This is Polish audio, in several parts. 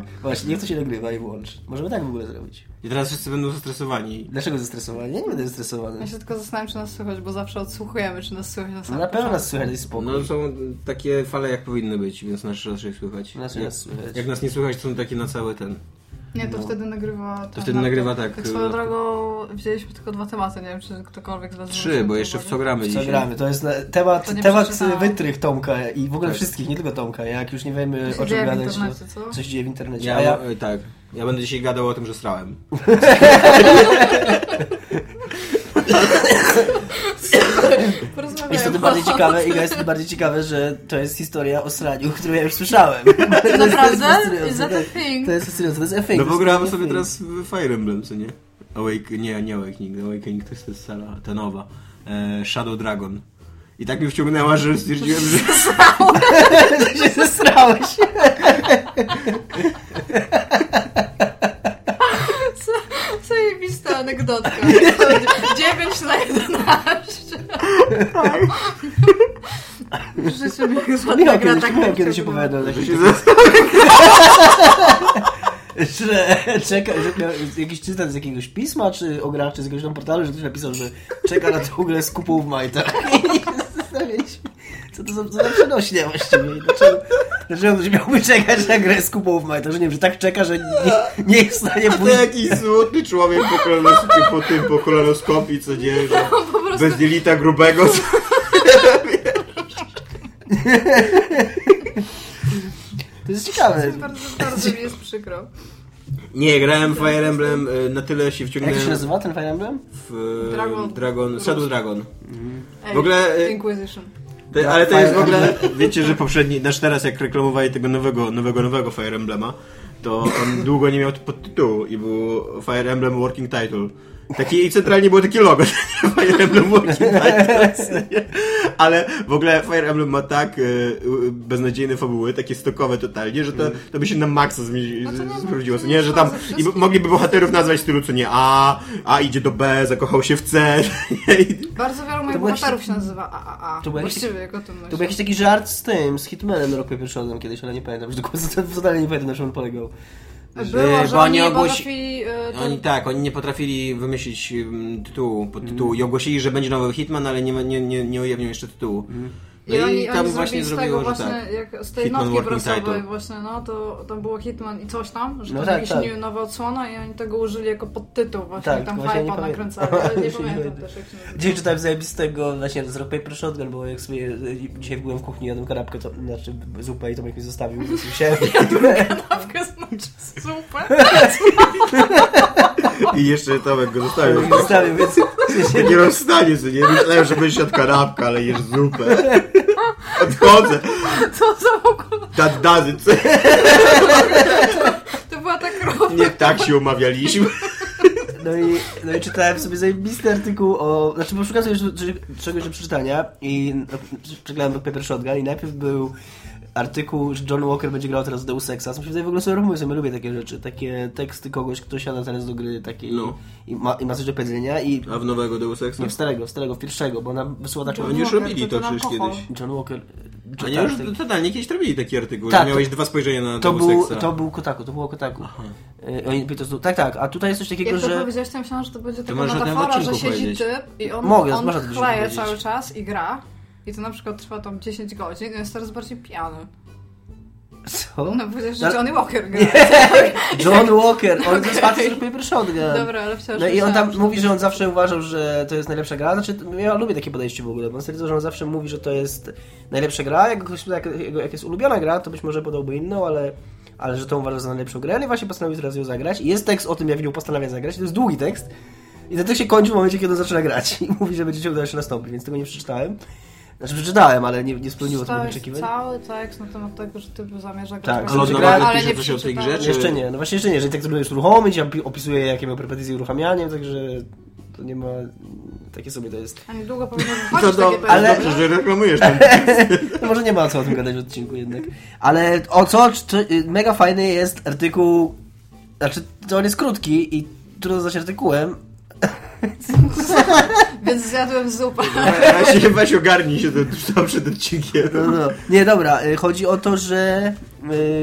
nagrywa. Właśnie, niech to się nagrywa i włącz. Możemy tak w ogóle zrobić. I teraz wszyscy będą zestresowani. Dlaczego zestresowany? Ja nie będę Ja zestresowany. się tylko zastanawiam, czy nas słychać, bo zawsze odsłuchujemy, czy nas słychać na No samym na pewno nas słychać, jest spoko. No są takie fale jak powinny być, więc nas raczej słychać. Nas jak, nas słychać. jak nas nie słychać, to są takie na cały ten. Nie, to No. wtedy nagrywa... ten wtedy laptop. nagrywa tak, Tak swoją y, drogą wzięliśmy tylko dwa tematy, nie wiem, czy ktokolwiek z was Trzy, bo jeszcze w co gramy Co dzisiaj. gramy? To jest temat, To temat przeczytałam. wytrych Tomka i w ogóle Tak. wszystkich, nie tylko Tomka. Jak już nie wiemy Co o czym w gadać, to co? coś dzieje w internecie. Ja, ja, y, tak. Ja będę dzisiaj gadał o tym, że strałem. Jest to tym bardziej ciekawe i jest to bardziej ciekawe, że to jest historia o sraniu, którą ja już słyszałem. To jest- to jest Naprawdę? Is that a thing? To jest fascynujące, to jest a thing. No bo a sobie thing. teraz w Fire Emblem, co nie? Awake, nie, nie Awakening. Awakening to jest ta sala, ta nowa. E, Shadow Dragon. I tak mnie wciągnęła, że stwierdziłem, że... Że się zesrałeś. Zajebista anegdotka. 9 na 11. W życiu mnie żadna Michał gra kiedyś, tak Michał nie kiedyś opowiadał, że się że czeka, że miał jakiś cytat z jakiegoś pisma, czy o grach, czy z jakiegoś tam portalu, że ktoś napisał, że czeka na tą grę z kupą w majtach. I zastanawialiśmy, co to za, co za przenośnie właściwie dlaczego, dlaczego ktoś miałby czekać na grę z kupą w majtach, że nie wiem, że tak czeka, że nie, nie jest w stanie To pójść. jakiś smutny człowiek po, kolonoskopii, po tym, po kolonoskopii, co nie, że Po prostu bez jelita grubego. co- To jest ciekawe. bardzo, bardzo mi jest przykro. Nie, grałem w Fire Emblem, e, na tyle się Jak wciągnąłem to się nazywa ten Fire Emblem? w e, Dragon. Dragon Shadow Dragon. Ej, W ogóle, e, Inquisition. To, ale to jest w ogóle, wiecie, że poprzedni, nasz teraz jak reklamowali tego nowego, nowego, nowego Fire Emblema, to on długo nie miał podtytułu i był Fire Emblem Working Title. Taki, I centralnie było takie logo, Fire Emblem Working Title. Ale w ogóle Fire Emblem ma tak e, e, beznadziejne fabuły, takie stokowe totalnie, że to, to by się na maksa zmi- No nie, sprawdziło. nie Nie, że tam i mogliby bohaterów nazwać w stylu, co nie, A, A idzie do B, zakochał się w C. I- Bardzo wielu moich bohaterów jakiś- się nazywa AAA. To był jakiś- Właściwie, jak o tym To był myślę. jakiś taki żart z tym, z Hitmanem Rock Paper Shotgun kiedyś, ale nie pamiętam już dokładnie, totalnie nie pamiętam na czym on polegał. Było, Bo że oni oni ogłosi- potrafili... e, ten- Oni tak, oni nie potrafili wymyślić um, tytułu, podtytułu i ogłosili, że będzie nowy Hitman, ale nie, nie, nie, nie ujawnią jeszcze tytułu. No I, oni, tam oni właśnie tego zrobiło, że właśnie, tak. jak z tej Hitman notki prasowej właśnie, no to tam było Hitman i coś tam, że No to tak, jakiś tak. nowa odsłona i oni tego użyli jako podtytuł właśnie, Tak, tam właśnie nie hype'a nakręcali, ale nie pamiętam też jak się. Dzisiaj czytałem zajebistego właśnie z Rock Paper Shotgun, bo jak sobie dzisiaj byłem w kuchni, jadłem kanapkę, to znaczy zupę i Tomek mi zostawił, więc musiałem... Kanapkę znaczy zupę. I jeszcze Tomek go zostawił. mi zostawił, więc... Takie rozstanie, co nie? Myślałem, że będziesz jadł kanapkę, ale jesz zupę. Odchodzę. Co za w ogóle? That does it. To była tak równa. Nie tak się umawialiśmy. No i, no i czytałem sobie zajebisty artykuł o... Znaczy, bo szukałem sobie czegoś do przeczytania i no, przeglądałem Paper Shotgun i najpierw był artykuł, że John Walker będzie grał teraz w Deus Exa. Co mi się wydaje w ogóle sobie pomysłem, ja lubię takie rzeczy, takie teksty kogoś, kto siada teraz do gry takiej No. i, ma, i ma coś do powiedzenia i... A w nowego Deus Exa? Nie w starego, w starego, w pierwszego, bo nam wysłała taką... Oni już robili to to przecież kiedyś. John Walker... A nie, tak, już totalnie kiedyś robili taki artykuł, Tak, że miałeś to- dwa spojrzenia na To był, to był Kotaku, to było Kotaku. Y, Oni prostu, tak, tak, a tutaj jest coś takiego, Jak to że... powiedziałeś, to myślałam, że to będzie taka metafora, że siedzi powiedzieć. typ i on, Mogę, on to chleje cały czas i gra. I to na przykład trwa tam 10 godzin i jest coraz bardziej pijany. Co? No powiedziałeś, że Johnny Walker gra. John Walker, on to jest facet z Rock Paper Shotgun. Dobra, ale wciąż No i on tam mówi, że on zawsze uważał, że to jest najlepsza gra. Znaczy, ja lubię takie podejście w ogóle, bo on stwierdził, że on zawsze mówi, że to jest najlepsza gra. Jak, jak, jak jest ulubiona gra, to być może podałby inną, ale, ale że to uważa za najlepszą grę. No i właśnie postanowił teraz ją zagrać. I jest tekst o tym, jak nią postanawia zagrać. To jest długi tekst. I ten tekst się kończy w momencie, kiedy on zaczyna grać. I mówi, że będzie ciągle jeszcze nastąpi, więc tego nie przeczytałem. Znaczy przeczytałem, ale nie, nie spełniło to moich oczekiwań. cały tekst na temat tego, że ty zamierza grać Tak, w ale nawet ale pisze nie coś o tej grze, czy- Jeszcze nie, no właśnie jeszcze nie, że tekst próbujesz uruchomić, ja opi- opisuję jakie miał prepetycje uruchamianiem, także to nie ma... Takie sobie to jest. A niedługo powinno wychodzić to, takie ale- dobrze, że reklamujesz ten No może nie ma co o tym gadać w odcinku jednak. Ale o co, czy, y, mega fajny jest artykuł, znaczy to on jest krótki i trudno zdać artykułem. Więc zjadłem zupę. Weź, weź ogarnij się to, to przed odcinkiem. No, no. Nie, dobra, y, chodzi o to, że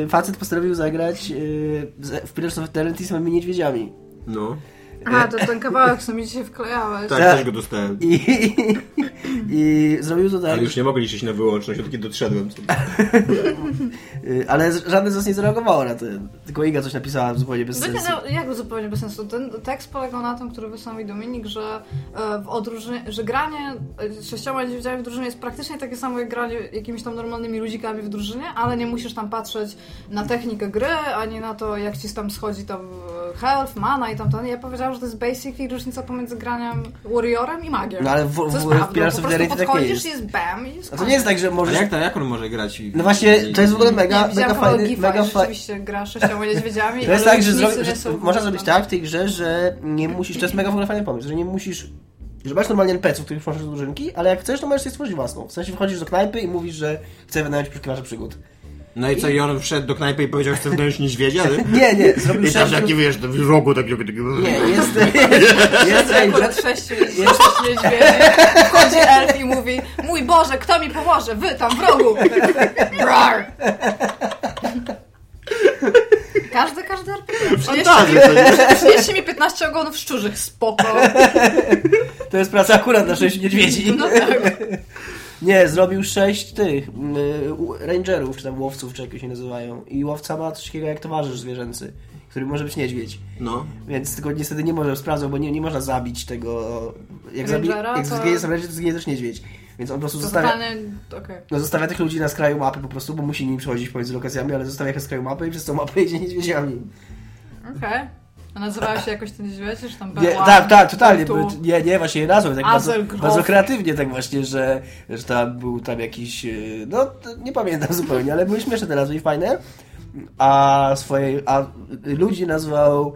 y, facet postanowił zagrać y, w Pillars of Eternity z samymi niedźwiedziami. No. A, to ten kawałek, co mi dzisiaj wklejałeś. Tak, Tak. też go dostałem. I, i zrobił to tak, Ale już nie mogę liczyć na wyłączność, od kiedy doszedłem. ale żadne z nas nie zareagowało na to. Tylko Iga coś napisała zupełnie bez No sensu. no, jak zupełnie bez sensu. Ten tekst polegał na tym, który wysłał mi Dominik, że e, w odróżnieniu, że granie sześcioma niedźwiedziami w drużynie jest praktycznie takie samo jak granie jakimiś tam normalnymi ludzikami w drużynie, ale nie musisz tam patrzeć na technikę gry, ani na to, jak ci tam schodzi tam e, health, mana i tam to. Ja powiedziałam, że to jest basically różnica pomiędzy graniem warriorem i magiem. No ale w- Co w- jest w Po of prostu Eternity tak jest. jest bam i jest A to nie jest tak, że możesz... jak, to, jak on może grać? i- No właśnie, to jest w ogóle mega, nie, mega fajny, gifa mega fajny. rzeczywiście gra sześcioma niedźwiedziami, To jest tak, że, nie że można zrobić tak w tej grze, że nie musisz, to jest mega w ogóle fajny pomysł, że nie musisz, że masz normalnie NPC-ów, których możesz do drużynki, ale jak chcesz, to możesz sobie stworzyć własną. W sensie wchodzisz do knajpy i mówisz, że chcę wynająć poszukiwacza przygód. No i co, i on wszedł do knajpy i powiedział, że chce wdać niedźwiedzia? nie? Nie, nie, zrobił I tam taki, wiesz, w rogu takiego... takiego... Nie, jest, jest Akurat ranger, sześciu jest niedźwiedzi. Wchodzi elf i mówi Mój Boże, kto mi pomoże? Wy tam w rogu! Rar. Każdy, każdy RPG. Przynieście mi, przynieście mi 15 ogonów szczurzych, spoko. to jest praca akurat na sześć niedźwiedzi. No tak. Nie, zrobił sześć tych mm, u- rangerów, czy tam łowców, czy jak się nazywają. I łowca ma coś takiego jak towarzysz zwierzęcy, który może być niedźwiedź. No. Więc tylko niestety nie może sprawdzał, bo nie, nie można zabić tego. Jak, zabi, jak to- zginie sam ranger, to zginie też niedźwiedź. Więc on po prostu zostawia, okej. no, zostawia tych ludzi na skraju mapy po prostu, bo musi nimi przechodzić pomiędzy lokacjami, ale zostawia ich na skraju mapy i przez tą mapę jedzie niedźwiedziami. Okej. A nazywały się jakoś te niedźwiedzie, czy tam Nie, tak, tak, totalnie. Tu. Nie, nie, właśnie je nazwał tak bardzo, bardzo kreatywnie tak właśnie, że, że tam był tam jakiś, e, no nie pamiętam zupełnie, ale były śmieszne te nazwy i fajne. A swoje, a ludzi nazwał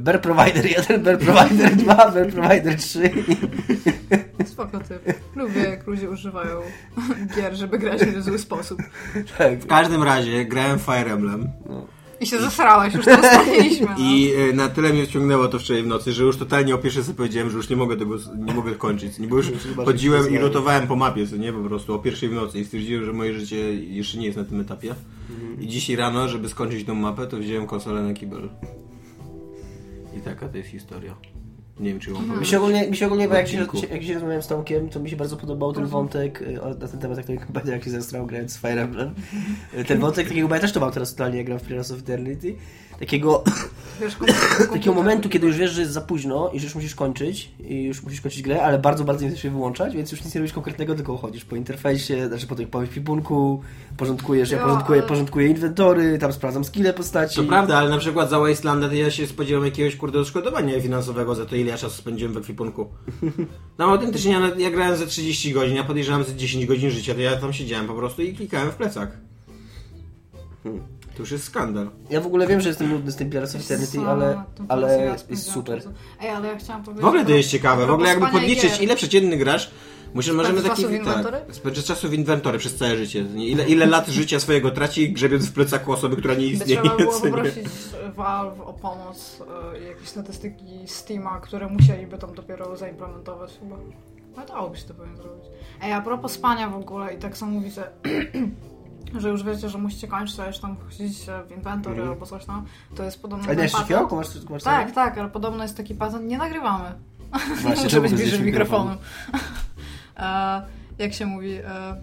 Bear Provider 1, Bear Provider 2, Bear Provider 3. Spoko typ. Lubię, jak ludzie używają gier, żeby grać w zły sposób. Tak. W każdym razie grałem w Fire Emblem I się zesrałeś, już to ustaliliśmy. No. i y, na tyle mnie wciągnęło to wczoraj w nocy, że już totalnie o pierwszej sobie powiedziałem, że już nie mogę tego, nie mogę kończyć. Nie, bo już chodziłem i jest rotowałem po mapie, co nie, po prostu o pierwszej w nocy i stwierdziłem, że moje życie jeszcze nie jest na tym etapie. I dzisiaj rano, żeby skończyć tą mapę, to wziąłem konsolę na kibel. I taka to jest historia. Nie wiem, czy ją Mi powiem. się ogólnie, mi się ogólnie bo jak, się, jak się rozmawiałem z Tomkiem, to mi się bardzo podobał ten wątek y, na ten temat, jak to kompletnie jak się zestrał grając z Fire Emblem. Y, Ten wątek takiego, bo ja też to mam teraz totalnie, jak gram w Pillars of Eternity. Takiego Wiesz, takiego momentu, kiedy już wiesz, że jest za późno i że już musisz kończyć i już musisz kończyć grę, ale bardzo, bardzo nie chcesz się wyłączać, więc już nic nie robisz konkretnego, tylko chodzisz po interfejsie, znaczy po, tej- po ekwipunku, porządkujesz, ja Jo, porządkuję, ale- porządkuję inwentory, tam sprawdzam skille postaci. To prawda, ale na przykład za Wastelandę to ja się spodziewam jakiegoś kurde odszkodowania finansowego za to, ile ja czasu spędziłem w ekwipunku. No autentycznie, ja, ja grałem ze 30 godzin, ja podejrzewam ze 10 godzin życia, to ja tam siedziałem po prostu i klikałem w plecak. To już jest skandal. Ja w ogóle wiem, że jestem nudny z tym Pillars of Eternity, Sama ale, ale jest super. Ej, ale ja chciałam powiedzieć... W ogóle to że- jest ciekawe, w ogóle jakby Wspaniałe podliczyć, ile przeciętny grasz, Muszę, możemy taki... Tak, spędza czasu w inwentory przez całe życie. Ile, ile lat życia swojego traci, grzebiąc w plecaku osoby, która nie By istnieje. trzeba było poprosić Valve o pomoc, e, jakieś statystyki Steama, które musieliby tam dopiero zaimplementować chyba. Ale dałoby się to pewnie zrobić. Ej, a propos spania w ogóle i tak samo mówicie, że już wiecie, że musicie kończyć, a już tam chodzić w inwentory Mhm. albo coś tam, to jest podobno A nie takiego? Masz, masz Tak, tak, ale podobno jest taki patent, nie nagrywamy. Właśnie, czemu być bliżej mikrofonu. e, jak się mówi? E,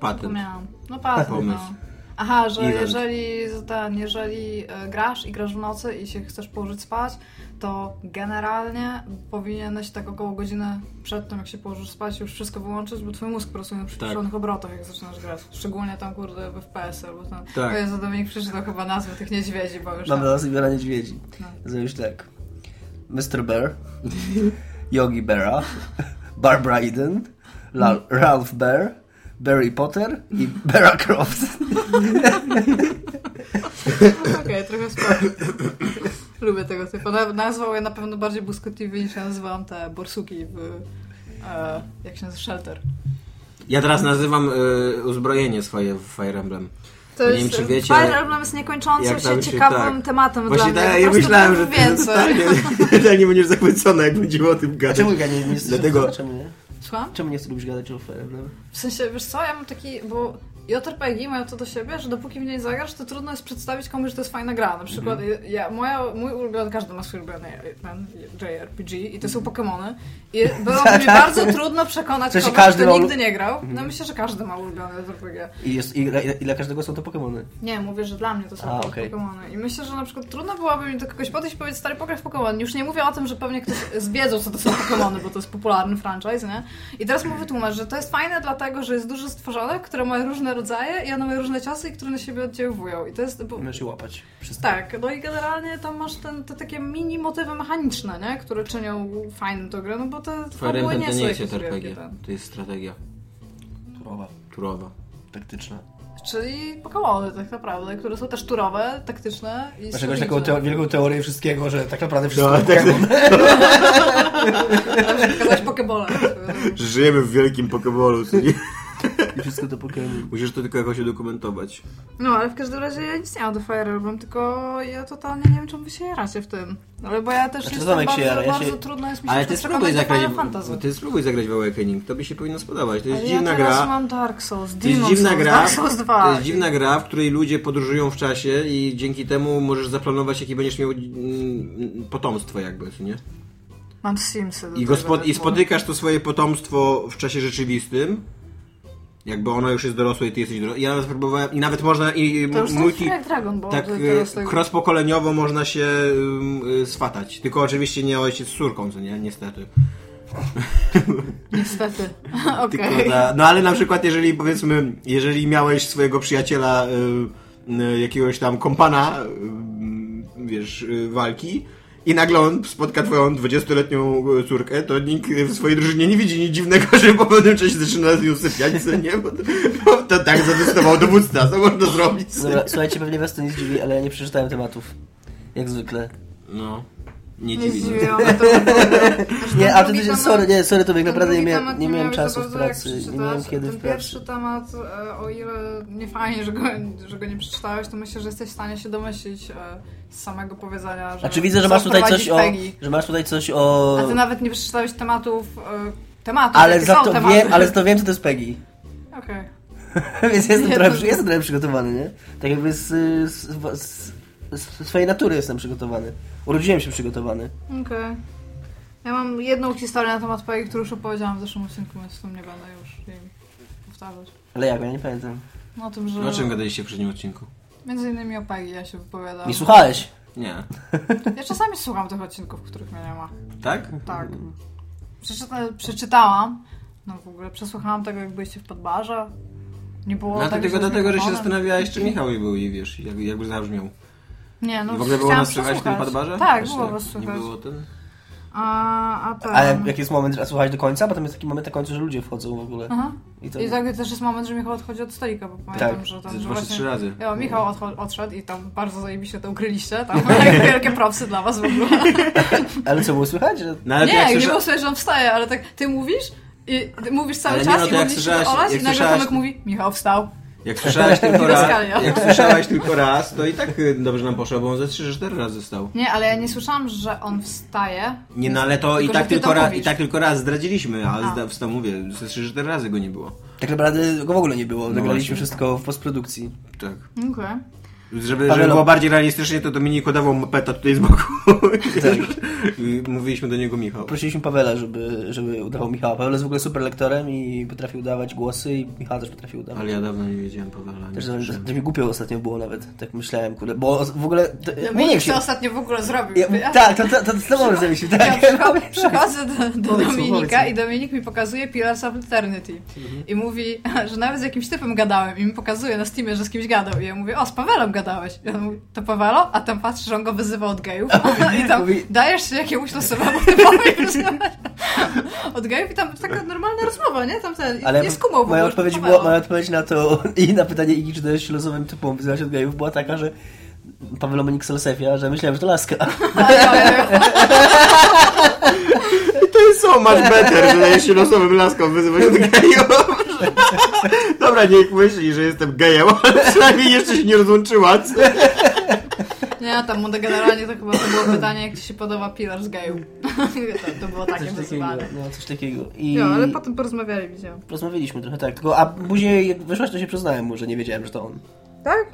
Patent. Zapomniałam. No patent, Pomysł. no. Aha, że Event. jeżeli ten, jeżeli e, grasz i grasz w nocy i się chcesz położyć spać, to generalnie powinieneś tak około godziny przed tym, jak się położysz spać, już wszystko wyłączyć, bo twój mózg pracuje na przyspieszonych obrotach, jak zaczynasz grać. Szczególnie tam, kurde, w FPS albo tam. Tak. To jest Dominik przeczytał chyba nazwy tych niedźwiedzi, bo już Mam tam... na nas imiona niedźwiedzi. No. Się tak. Mr. Bear, Yogi Berra, Barbara Eden, La- Ralph Bear, Barry Potter i Bera Croft. Okej, trochę spoko. Lubię tego typu. Na- Nazwał je na pewno bardziej błyskotliwy niż ja nazywałam te borsuki w... E, jak się nazywa? Shelter. Ja teraz nazywam y, uzbrojenie swoje w Fire Emblem. To Nie jest, wiem, czy wiecie, Fire Emblem jest niekończącym się się- ciekawym tak. tematem Właśnie dla tak, mnie. ja Po prostu myślałem, że ty więcej. totalnie, nie będziesz zachwycona, jak będziemy o tym A gadać. czemu ja nie, nie Dlatego- Czemu nie? Słucham? Czemu nie lubić gadać o Fire Emblem? W sensie, wiesz co, ja mam taki, bo JRPG mają to do siebie, że dopóki w niej zagrasz, to trudno jest przedstawić komuś, że to jest fajna gra. Na przykład ja, moja, mój ulubiony, każdy ma swój ulubiony ten JRPG i to są Pokémony. I byłoby mi bardzo trudno przekonać kogoś, każdy kto nigdy nie grał. No myślę, że każdy ma ulubiony JRPG. I, jest, i, ile, ile każdego są to Pokémony? Nie, mówię, że dla mnie to są A, okej. Pokémony. I myślę, że na przykład trudno byłoby mi do kogoś podejść i powiedzieć, stary, pograj w Pokémon. Już nie mówię o tym, że pewnie ktoś zwiedzą, co to są Pokémony, bo to jest popularny franchise, nie? I teraz mu wytłumacz, że to jest fajne dlatego, że jest dużo stworzonych, które mają różne rodzaje i one mają różne ciosy które na siebie oddziaływują. I to jest... Bo... Możesz je łapać. Wszystko. Tak, no i generalnie tam masz ten, te takie mini motywy mechaniczne, nie? Które czynią fajną tę grę, no bo te Fire Emblem nie to jest RPG, to jest strategia Turowa, turowa. taktyczna. Czyli Pokémony tak naprawdę, które są też turowe, taktyczne i Masz jakąś taką teo- wielką teorię wszystkiego, że tak naprawdę wszystko No, no, tak, Pokazać Pokebole. Żyjemy w wielkim Pokebolu, nie? I wszystko to Pokémon. Musisz to tylko jakoś udokumentować. No, ale w każdym razie ja nic nie mam do Fire Emblem, tylko ja totalnie nie wiem, czemu wy się jaracie w tym. Ale bo ja też Znaczy, jestem Tomek się bardzo, jara, ja bardzo się- trudno jest mi się Ale ty spróbuj zagrać, ty spróbuj zagrać w Awakening, to by się powinno spodobać. To jest Ale dziwna ja teraz gra. mam Dark Souls, To jest dziwna Souls, gra, Dark Souls 2. to jest dziwna gra, w której ludzie podróżują w czasie i dzięki temu możesz zaplanować, jakie będziesz miał mm, potomstwo jakby, nie? Mam Simsy do I, go tego spo, I spotykasz to swoje potomstwo w czasie rzeczywistym. Jakby ona już jest dorosła i ty jesteś dorosły. Ja nawet próbowałem, i nawet można i To już multi, jak Dragon Ball. tak to e, tego- cross-pokoleniowo można się ym, y, swatać. Tylko oczywiście nie ojciec z córką, co nie? Niestety. Niestety. Ta, no ale na przykład jeżeli powiedzmy, jeżeli miałeś swojego przyjaciela, y, y, jakiegoś tam kompana, y, wiesz, y, walki i nagle on spotka twoją 20-letnią córkę, to nikt w swojej drużynie nie widzi nic dziwnego, że po pewnym czasie zaczyna z nią sypiać, co nie? Bo to, bo to tak zadecydował dowódca, co można zrobić? co Dobra, nie? słuchajcie, pewnie was to nie zdziwi, ale ja nie przeczytałem tematów. Jak zwykle. No, nie dziwi mnie. Nie, a temat- sorry, nie, sorry, to ten naprawdę nie temat nie miałem czasu w pracy, nie miałem kiedy Ten w pracy. pierwszy temat, e, o ile nie fajnie, że go, że go nie przeczytałeś, to myślę, że jesteś w stanie się domyślić e, z samego powiedzenia, że Znaczy widzę, że masz tutaj coś o, że masz tutaj coś o... A ty nawet nie przeczytałeś tematów, e, tematów, Ale za to tematy. wiem, ale za to wiem, co to jest Peggy. Okej. Więc jestem Nie, trochę, to- jestem trochę przygotowany, nie? Tak jakby z, z, z, z swojej natury jestem przygotowany. Urodziłem się przygotowany. Okej. Ja mam jedną historię na temat Peggy, którą już opowiedziałam w zeszłym odcinku, więc w tym nie będę już jej powtarzać. Ale jak, ja nie pamiętam. No o tym, że... O czym gadaliście w poprzednim odcinku? Między innymi o Peggy ja się wypowiadam. Nie słuchałeś? Nie. Ja czasami słucham tych odcinków, których mnie nie ma. Tak? Tak. Przeczyta, przeczytałam. No w ogóle przesłuchałam tego, jak byliście w podbarze. Nie było No tak, dlatego, że z dlatego, że się zastanawiałeś, czy Michał był i wiesz, jak, jakby zabrzmiał. Nie, no I w ogóle było nas słychać w tym padbarze? Tak, Właśnie, było was Nie słychać. było ten? A, a ten... Ale jak jest moment, że słuchać do końca, potem jest taki moment na końcu, że ludzie wchodzą w ogóle. Aha. I to... I tak też jest moment, że Michał odchodzi od stolika, bo pamiętam, Tak. że tam... Że czy trzy razy. Ja, Michał odcho- odszedł i tam bardzo zajebiście to ukryliście. Tam wielkie propsy dla was w ogóle. Ale co było słychać? Że... No ale nie, nie słysza... było słychać, że on wstaje, ale tak ty mówisz i ty mówisz cały Ale nie, czas no i jak słyszałaś- olać jak i nagle Tomek mówi Michał wstał. Jak słyszałeś tylko raz, jak słyszałaś tylko raz, to i tak y, dobrze nam poszło, bo on ze 3-4 razy stał. Nie, ale ja nie słyszałam, że on wstaje. Nie, no ale to i Tylko, tak że ty tylko, to raz, i tak tylko raz zdradziliśmy, ale A. wstał, mówię, ze 3-4 razy go nie było. Tak naprawdę go w ogóle nie było. Nagraliśmy właśnie. wszystko w postprodukcji. Tak. Okej. Żeby, żeby Pawelo. było bardziej realistycznie, to Dominiko dawał mopeta tutaj z boku. Tak. I mówiliśmy do niego Michał. Prosiliśmy Pawela, żeby, żeby udawał Michała. Paweł jest w ogóle super lektorem i potrafi udawać głosy i Michał też potrafi udawać. Ale ja dawno nie wiedziałem Pawela. Też słyszałem. że mi głupio ostatnio było nawet, tak myślałem, kurde, bo w ogóle... To, Ja mówię Dominik się- to ostatnio w ogóle zrobił. ja, Ja- tak, to, to, to, to może zrobić, Ja tak. przycho- przychodzę do, do mu, Dominika i Dominik mi pokazuje Pillars of Eternity. Mhm. I mówi, że nawet z jakimś typem gadałem i mi pokazuje na Steamie, że z kimś gadał. I ja mówię, o, z Pawelem gadałeś. I on mówi, to Pawelo? A tam patrzy, że on go wyzywa od gejów. I tam, dajesz się jakiemuś losowemu typowi od gejów i tam taka normalna rozmowa, nie? Tam ten, Ale nie skumał moja odpowiedź, Pawelo. była, moja odpowiedź na to i na pytanie Igi, czy to jest losowym typom wyzywać od gejów, była taka, że Paweł Monik Solsefia, że myślałem, że to laska. A, ja, ja, ja. To jest so much better, że dajesz się losowym laskom wyzywać od gejów. Dobra, niech myśli, że jestem gejem, ale przynajmniej jeszcze się nie rozłączyła. Nie, tam mu generalnie to chyba to było pytanie, jak ci się podoba Pilar z Geju. to, to było takie Coś takiego, no, coś takiego. I Jo, ale potem porozmawiali, widziałam. rozmawialiśmy trochę tak, tylko a później jak wyszłaś, to się przyznałem mu, że nie wiedziałem, że to on. Tak?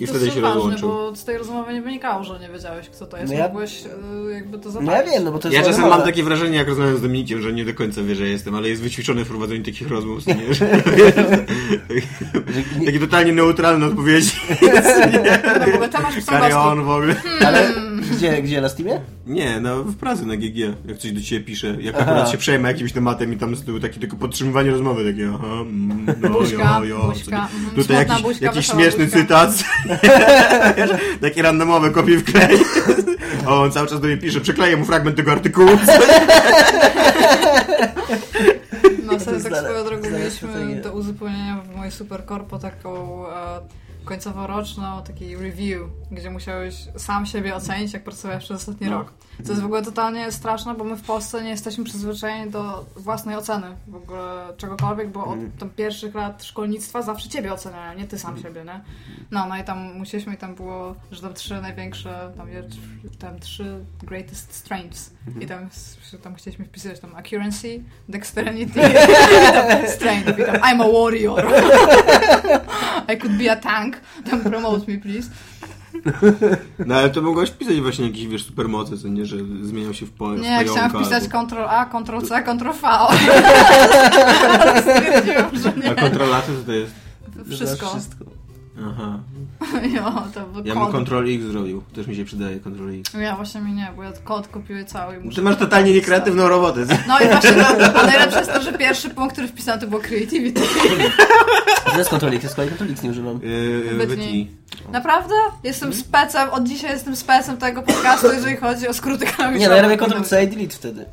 I to wtedy jest się ważne, rozłączył. bo z tej rozmowy nie wynikało, że nie wiedziałeś, kto to jest. No ja- Mogłeś y, jakby to No zapalić. ja wiem, no bo to jest Ja czasem mam takie wrażenie, jak rozmawiam z Dominikiem, że nie do końca wie, że jestem, ale jest wyćwiczony w prowadzeniu takich rozmów, nie? Że, takie totalnie neutralne odpowiedzi. No, w ogóle temat w Carry on w ogóle. Ale gdzie, gdzie, na Steamie? Nie, no w pracy na GG, jak coś do ciebie pisze, jak Aha. akurat się przejmę jakimś tematem i tam z tyłu takie tylko podtrzymywanie rozmowy, takie aha, mm, no, Buźka, jo, jo, buźka, mhm, Tutaj smutna jakiś, buźka, jakiś śmieszny buźka. cytat, takie randomowe kopie w klej. O, on cały czas do mnie pisze, przykleję mu fragment tego artykułu. No sobie tak swoją drogą mieliśmy do uzupełnienia w mojej superkorpo taką e, końcowo-roczną taki review, gdzie musiałeś sam siebie ocenić, jak pracowałeś przez ostatni No. rok. Co jest w ogóle totalnie straszne, bo my w Polsce nie jesteśmy przyzwyczajeni do własnej oceny w ogóle czegokolwiek, bo od tam pierwszych lat szkolnictwa zawsze ciebie oceniają, nie ty sam siebie, nie? No, no i tam musieliśmy i tam było, że tam trzy największe, tam, tam trzy greatest strengths i tam, tam chcieliśmy wpisać tam accuracy, dexterity, strength i tam I'm a warrior. I could be a tank. Tam promote me please. No ale to mogłaś pisać właśnie jakieś, wiesz, supermoce, co nie, że zmieniał się w po w Nie, pająka, chciałam wpisać albo- Ctrl A, Ctrl C, Ctrl V. Stwierdziłam, że A nie. kontrolaty to to jest... Wszystko. Wszystko. Aha. Jo, to był Ja bym. Ctrl X zrobił. Też mi się przydaje Ctrl X. Ja właśnie mi nie, bo ja kod kopiuję cały i muszę... Ty masz totalnie niekreatywną robotę. No i właśnie, no, a najlepsze jest to, że pierwszy punkt, który wpisałam, to było creativity. To jest kontrolik, jest kolej kontrolik, nie używam. Yy, Wytnij. wytnij. Naprawdę? Jestem specem, od dzisiaj jestem specem tego podcastu, jeżeli chodzi o skróty klawiszowe. Nie, no ja robię Ctrl C i delete wtedy.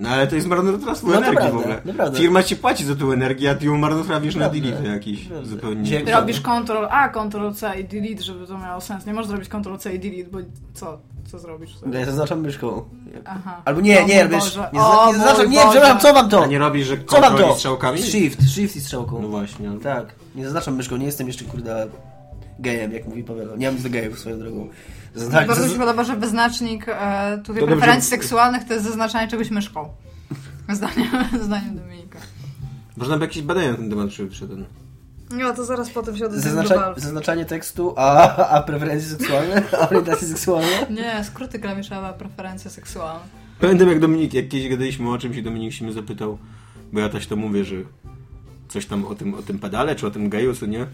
No ale to jest marnotrawstwo No energii naprawdę, w ogóle. naprawdę. Firma ci płaci za tą energię, a ty ją marnotrawisz na delete jakiś. prawda. Zupełnie. Ty robisz Ctrl A, Ctrl C i delete, żeby to miało sens. Nie możesz zrobić Ctrl C i delete, bo co? Co zrobisz? No Ja zaznaczam myszką. Aha. Albo nie, O nie, mój wiesz, Boże. nie, O nie zaznaczam, nie, przepraszam, co wam to? A nie robisz, że Co wam kontrol to? i strzałkami? Shift, shift i strzałką. No właśnie. Tak, nie zaznaczam myszką, nie jestem jeszcze kurde gejem, jak mówi Paweł. Nie mam nic do gejów swoją drogą. Zazna- Bardzo mi się podoba, że wyznacznik e, tutaj To dobrze. preferencji seksualnych to jest zaznaczanie czegoś myszką. Zdaniem, zdaniem Dominika. Można by jakieś badania na ten temat przyszedł. No to zaraz potem się odezwę Zaznacza, zaznaczanie tekstu, a, a preferencje seksualne, a orientacje seksualne. Nie, skróty klawiszowe, preferencje seksualne. Pamiętam jak Dominik, jak kiedyś gadaliśmy o czymś i Dominik się mnie zapytał, bo ja też to mówię, że coś tam o tym, o tym pedale, czy o tym geju, co nie?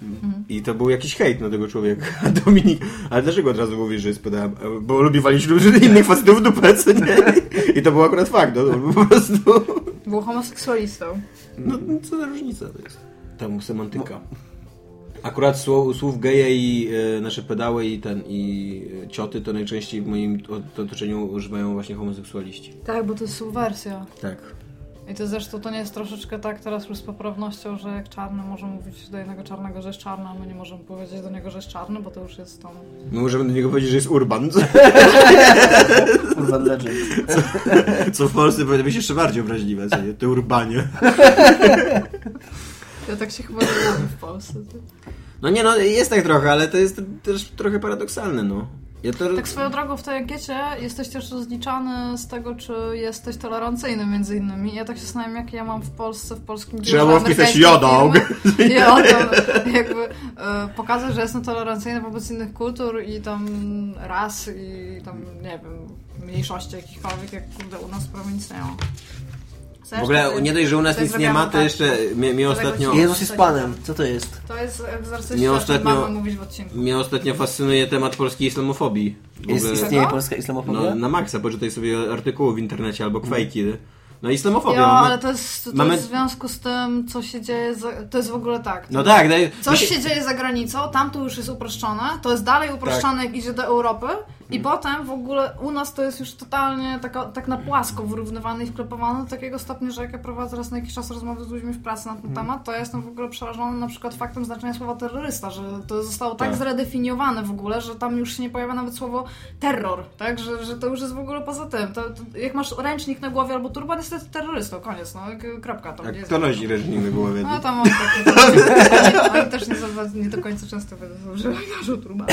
I to był jakiś hejt na tego człowieka. A Dominik, ale dlaczego od razu mówisz, że jest pedałem? Bo lubi walić ludzi innych facetów w dupę, co nie? I to był akurat fakt, no, to po prostu... Był homoseksualistą. No, co za różnica to jest? Tam semantyka. Akurat słów, słów geje i e, nasze pedały i ten i e, cioty to najczęściej w moim otoczeniu używają właśnie homoseksualiści. Tak, bo to jest subwersja. Tak. I to zresztą to nie jest troszeczkę tak teraz już z poprawnością, że jak czarny może mówić do jednego czarnego, że jest czarny, a my nie możemy powiedzieć do niego, że jest czarny, bo to już jest tam... My możemy do niego powiedzieć, że jest urban, Urban Legend. co w Polsce powinno być jeszcze bardziej obraźliwe, co nie? Te urbanie. Ja tak się chyba nie w Polsce. ty. No nie no, jest tak trochę, ale to jest też trochę paradoksalne, no. Ja to... Tak swoją drogą w tej ankiecie jesteś też rozliczany z tego, czy jesteś tolerancyjny między innymi. Ja tak się zastanawiam, jak ja mam w Polsce, w polskim Trzeba biurze było wpisać firmy. Jodog. Jakby e, pokazać, że jestem tolerancyjny wobec innych kultur i tam ras i tam, nie wiem, mniejszości jakichkolwiek, jak kurde u nas prawie nic nie ma. W ogóle nie dość, że u nas nic nie ma, to zrobiłam jeszcze mnie, ostatnio... Jezus jest Panem, co to jest? To jest egzorcysta, ostatnio- mamy mówić w odcinku. Mnie ostatnio fascynuje temat polskiej islamofobii. Jest, ogóle- istnieje polska islamofobia? No, na maksa, poczytaj sobie artykuły w internecie albo kwejki. No islamofobia. Jo, no. ale to jest, to Mamy- jest w związku z tym, co się dzieje, za, to jest w ogóle tak. No tak, daj, Coś się dzieje za granicą, tam to już jest uproszczone, to jest dalej uproszczone, jak idzie do Europy I potem w ogóle u nas to jest już totalnie taka, tak na płasko wyrównywane i wklepowane do takiego stopnia, że jak ja prowadzę raz na jakiś czas rozmowy z ludźmi w pracy na ten temat, to ja jestem w ogóle przerażony na przykład faktem znaczenia słowa terrorysta, że to zostało tak, Tak. zredefiniowane w ogóle, że tam już się nie pojawia nawet słowo terror, tak? Że, że to już jest w ogóle poza tym. To, to, jak masz ręcznik na głowie albo turban, jesteś terrorystą, koniec, no, kropka. Nie Jak to nosi ręcznik na głowie. no tam on takie, oni też nie, nie do końca często używają naszą turbanu.